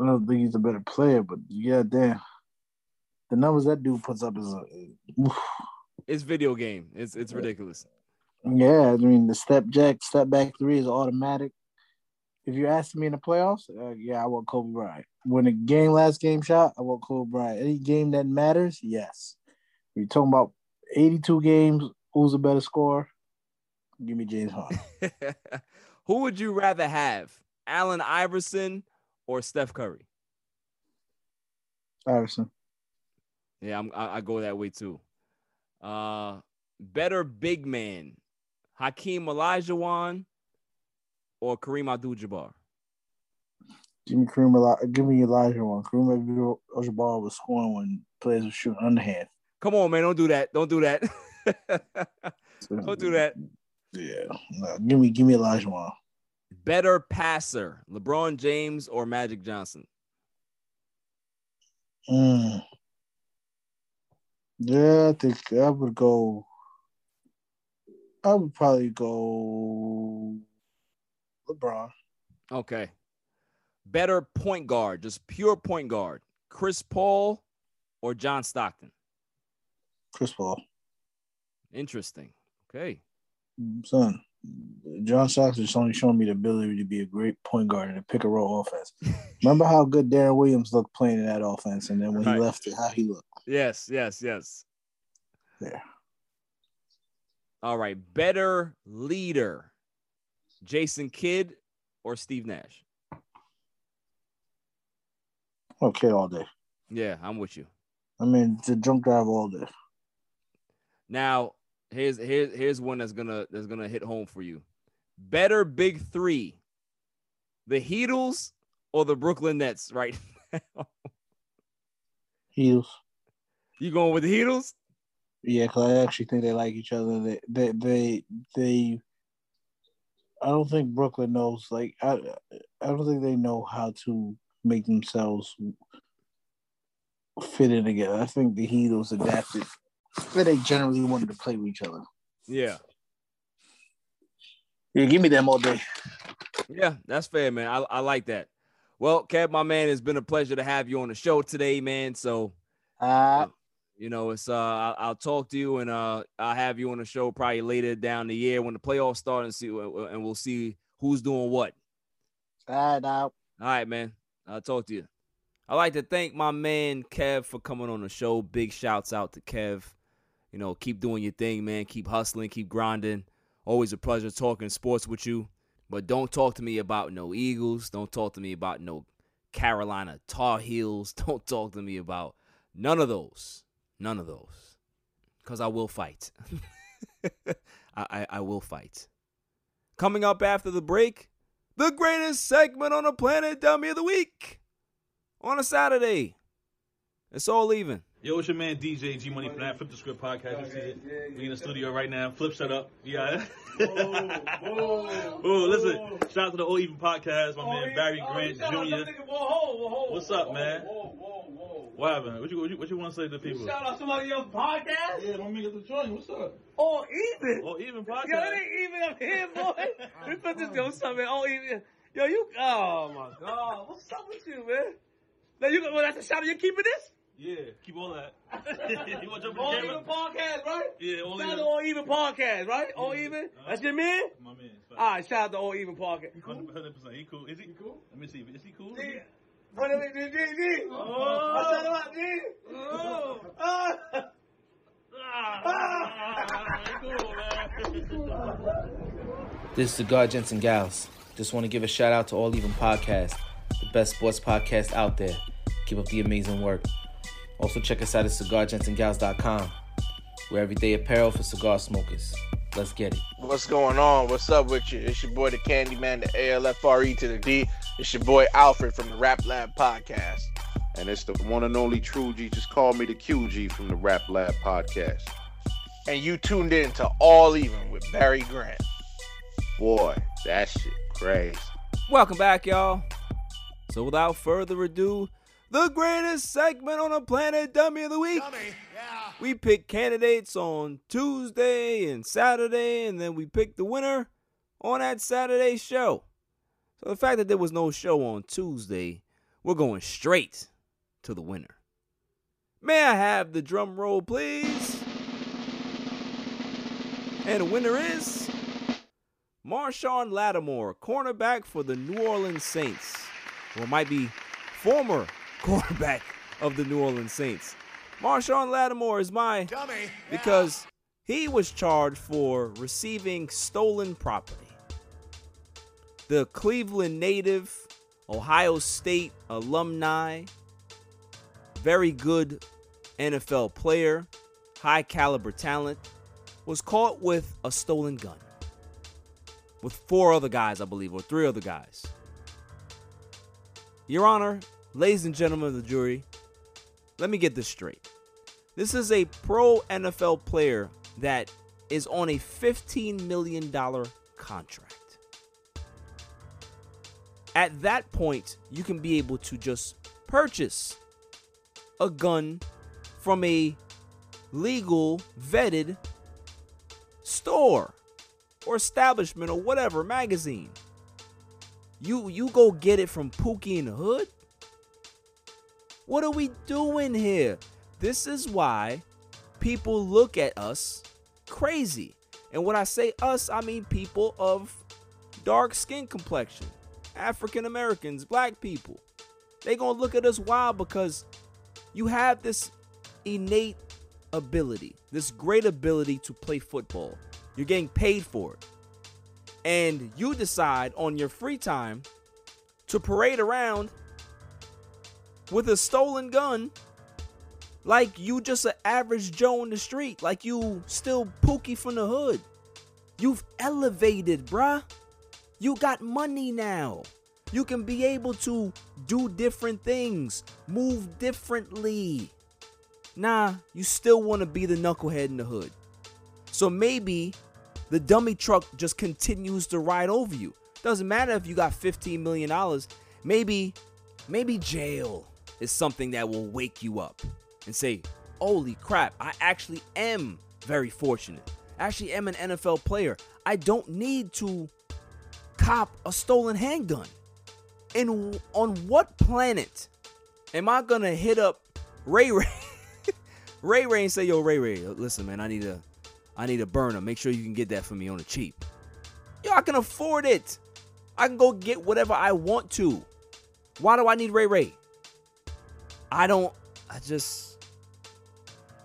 I don't think he's a better player, but yeah, damn. The numbers that dude puts up is a, It's video game. It's it's ridiculous. yeah. I mean, the step jack, step back three is automatic. If you're asking me in the playoffs, uh, yeah, I want Kobe Bryant. When a game last game shot, I want Kobe Bryant. Any game that matters, yes. We're talking about 82 games. Who's a better scorer? Give me James Harden. (laughs) Who would you rather have, Allen Iverson or Steph Curry? Iverson. Yeah, I'm, I, I go that way too. Uh, better big man, Hakeem Olajuwon or Kareem Abdul-Jabbar? Give me Kareem. Give me Olajuwon. Kareem Abdul-Jabbar was scoring when players were shooting underhand. Come on, man, don't do that. Don't do that. (laughs) don't do that. Yeah, no, give me give me Olajuwon. Better passer, LeBron James or Magic Johnson? Mm. Yeah, I think I would go. I would probably go LeBron. Okay. Better point guard, just pure point guard, Chris Paul or John Stockton? Chris Paul. Interesting. Okay. Son, John Stockton's only showing me the ability to be a great point guard in a pick and roll offense. (laughs) Remember how good Deron Williams looked playing in that offense, and then when Right. he left it, how he looked. Yes, yes, yes. There. All right. Better leader, Jason Kidd or Steve Nash? Okay, all day. Yeah, I'm with you. I mean, the jump drive all day. Now, here's here's here's one that's gonna that's gonna hit home for you. Better big three, the Heatles or the Brooklyn Nets, right? (laughs) Heels. you going with the Heatles? Yeah, because I actually think they like each other. They, they, they, they. I don't think Brooklyn knows. Like, I, I don't think they know how to make themselves fit in together. I think the Heatles adapted. But they generally wanted to play with each other. Yeah. Yeah, give me them all day. Yeah, that's fair, man. I, I like that. Well, Kev, my man, it's been a pleasure to have you on the show today, man. So, uh, you know, it's uh, I'll, I'll talk to you and uh, I'll have you on the show probably later down the year when the playoffs start and see, and we'll see who's doing what. All right, now. All right, man. I'll talk to you. I'd like to thank my man Kev for coming on the show. Big shouts out to Kev. You know, keep doing your thing, man. Keep hustling, keep grinding. Always a pleasure talking sports with you. But don't talk to me about no Eagles. Don't talk to me about no Carolina Tar Heels. (laughs) Don't talk to me about none of those. None of those. Because I will fight. (laughs) I, I, I will fight. Coming up after the break, the greatest segment on the planet, Dummy of the Week, on a Saturday. It's all even. Yo, it's your man DJ G Money from that Flip the Script podcast. You see it? We in the studio right now. Flip, shut up. Yeah. (laughs) oh, listen. Shout out to the All Even podcast. My man Barry oh, Grant Jr. What's up, man? What happened? What you what you, what you want to say to the people? Shout out to somebody else's podcast. Yeah, my nigga the joint. What's up? All even. All even podcast. Yo, it ain't even up here, boy. (laughs) (laughs) we put this yo, what's up. All even. Yo, you. Oh my god, what's up with you, man? Now you. Well, that's a shout out. You keeping this? Yeah, keep all that. (laughs) you want to jump All even podcast, right? Yeah, all shout even. out to All Even podcast, right? All even. That's your man. My man. All right, shout out to All Even podcast. Hundred percent. He cool. Is he cool? Let me see. Is he cool? Yeah. What is it, G, G, G? Oh. I said what, G? Oh. Ah. This is Cigar Gents and Gals. Just want to give a shout out to All Even Podcast, the best sports podcast out there. Keep up the amazing work. Also, check us out at cigargentsandgals.com. We're everyday apparel for cigar smokers. Let's get it. What's going on? What's up with you? It's your boy, the Candyman, the ALFRE E to the D. It's your boy Alfred from the Rap Lab podcast. And it's the one and only True G. Just call me the QG from the Rap Lab podcast. And you tuned in to All Even with Barry Grant. Boy, that shit crazy. Welcome back, y'all. So, without further ado, the greatest segment on the planet, Dummy of the Week. We pick candidates on Tuesday and Saturday, and then we pick the winner on that Saturday show. So, the fact that there was no show on Tuesday, we're going straight to the winner. May I have the drum roll, please? And the winner is Marshon Lattimore, cornerback for the New Orleans Saints. Or might be former cornerback of the New Orleans Saints. Marshon Lattimore is my Dummy. because he was charged for receiving stolen property. The Cleveland native, Ohio State alumni, very good NFL player, high caliber talent, was caught with a stolen gun. With four other guys, I believe, or three other guys. Your Honor, ladies and gentlemen of the jury, let me get this straight. This is a pro NFL player that is on a $15 million contract. At that point, you can be able to just purchase a gun from a legal, vetted store or establishment or whatever magazine. You you go get it from Pookie in the Hood? What are we doing here? This is why people look at us crazy. And when I say us, I mean people of dark skin complexion, African Americans, black people. They to look at us wild because you have this innate ability, this great ability to play football. You're getting paid for it. And you decide on your free time to parade around with a stolen gun like you just an average Joe in the street, like you still Pookie from the hood. You've elevated, bruh. You got money now. You can be able to do different things, move differently. Nah, you still want to be the knucklehead in the hood. So maybe the dummy truck just continues to ride over you. Doesn't matter if you got 15 million dollars. Maybe maybe jail is something that will wake you up and say, "Holy crap, I actually am very fortunate. I actually am an NFL player. I don't need to cop a stolen handgun." And on what planet am I to hit up Ray Ray (laughs) Ray Ray and say, "Yo, Ray Ray, listen, man, I need a I need a burner. Make sure you can get that for me on the cheap. Yo, I can afford it. I can go get whatever I want to. Why do I need Ray Ray? I don't, I just,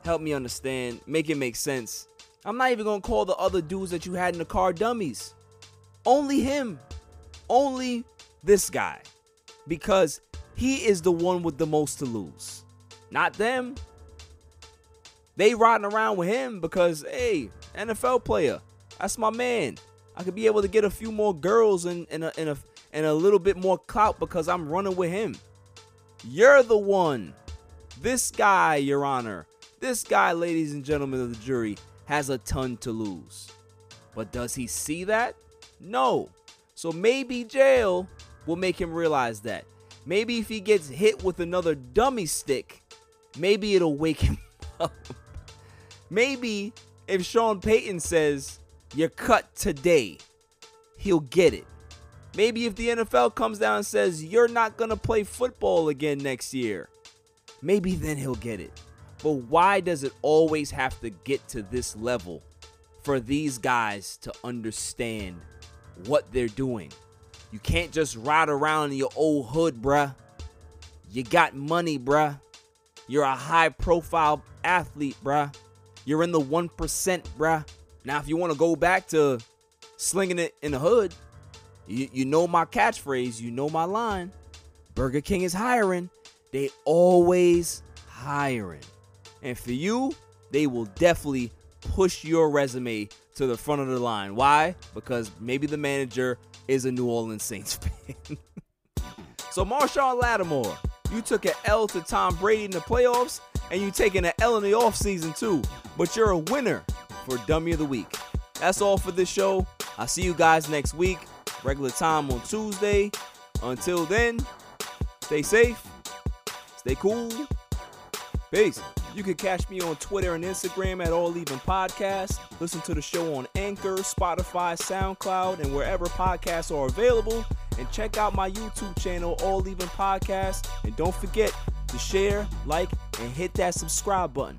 help me understand, make it make sense. I'm not even gonna call the other dudes that you had in the car dummies. Only him. Only this guy. Because he is the one with the most to lose. Not them. They riding around with him because, hey, NFL player, that's my man. I could be able to get a few more girls and, and, a, and, a, and a little bit more clout because I'm running with him. You're the one. This guy, Your Honor, this guy, ladies and gentlemen of the jury, has a ton to lose. But does he see that? No. So maybe jail will make him realize that. Maybe if he gets hit with another dummy stick, maybe it'll wake him (laughs) up. Maybe if Sean Payton says, you're cut today, he'll get it. Maybe if the NFL comes down and says, you're not going to play football again next year, maybe then he'll get it. But why does it always have to get to this level for these guys to understand what they're doing? You can't just ride around in your old hood, bruh. You got money, bruh. You're a high profile athlete, bruh. You're in the 1%, bruh. Now, if you want to go back to slinging it in the hood, you, you know my catchphrase, you know my line. Burger King is hiring. They always hiring. And for you, they will definitely push your resume to the front of the line. Why? Because maybe the manager is a New Orleans Saints (laughs) fan. so Marshon Lattimore, you took an L to Tom Brady in the playoffs, and you taking an L in the offseason too. But you're a winner for Dummy of the Week. That's all for this show. I'll see you guys next week. Regular time on Tuesday. Until then, stay safe, stay cool. Peace. You can catch me on Twitter and Instagram at All Even Podcast. Listen to the show on Anchor, Spotify, SoundCloud, and wherever podcasts are available. and check out my YouTube channel, All Even Podcast. And don't forget to share, like, and hit that subscribe button.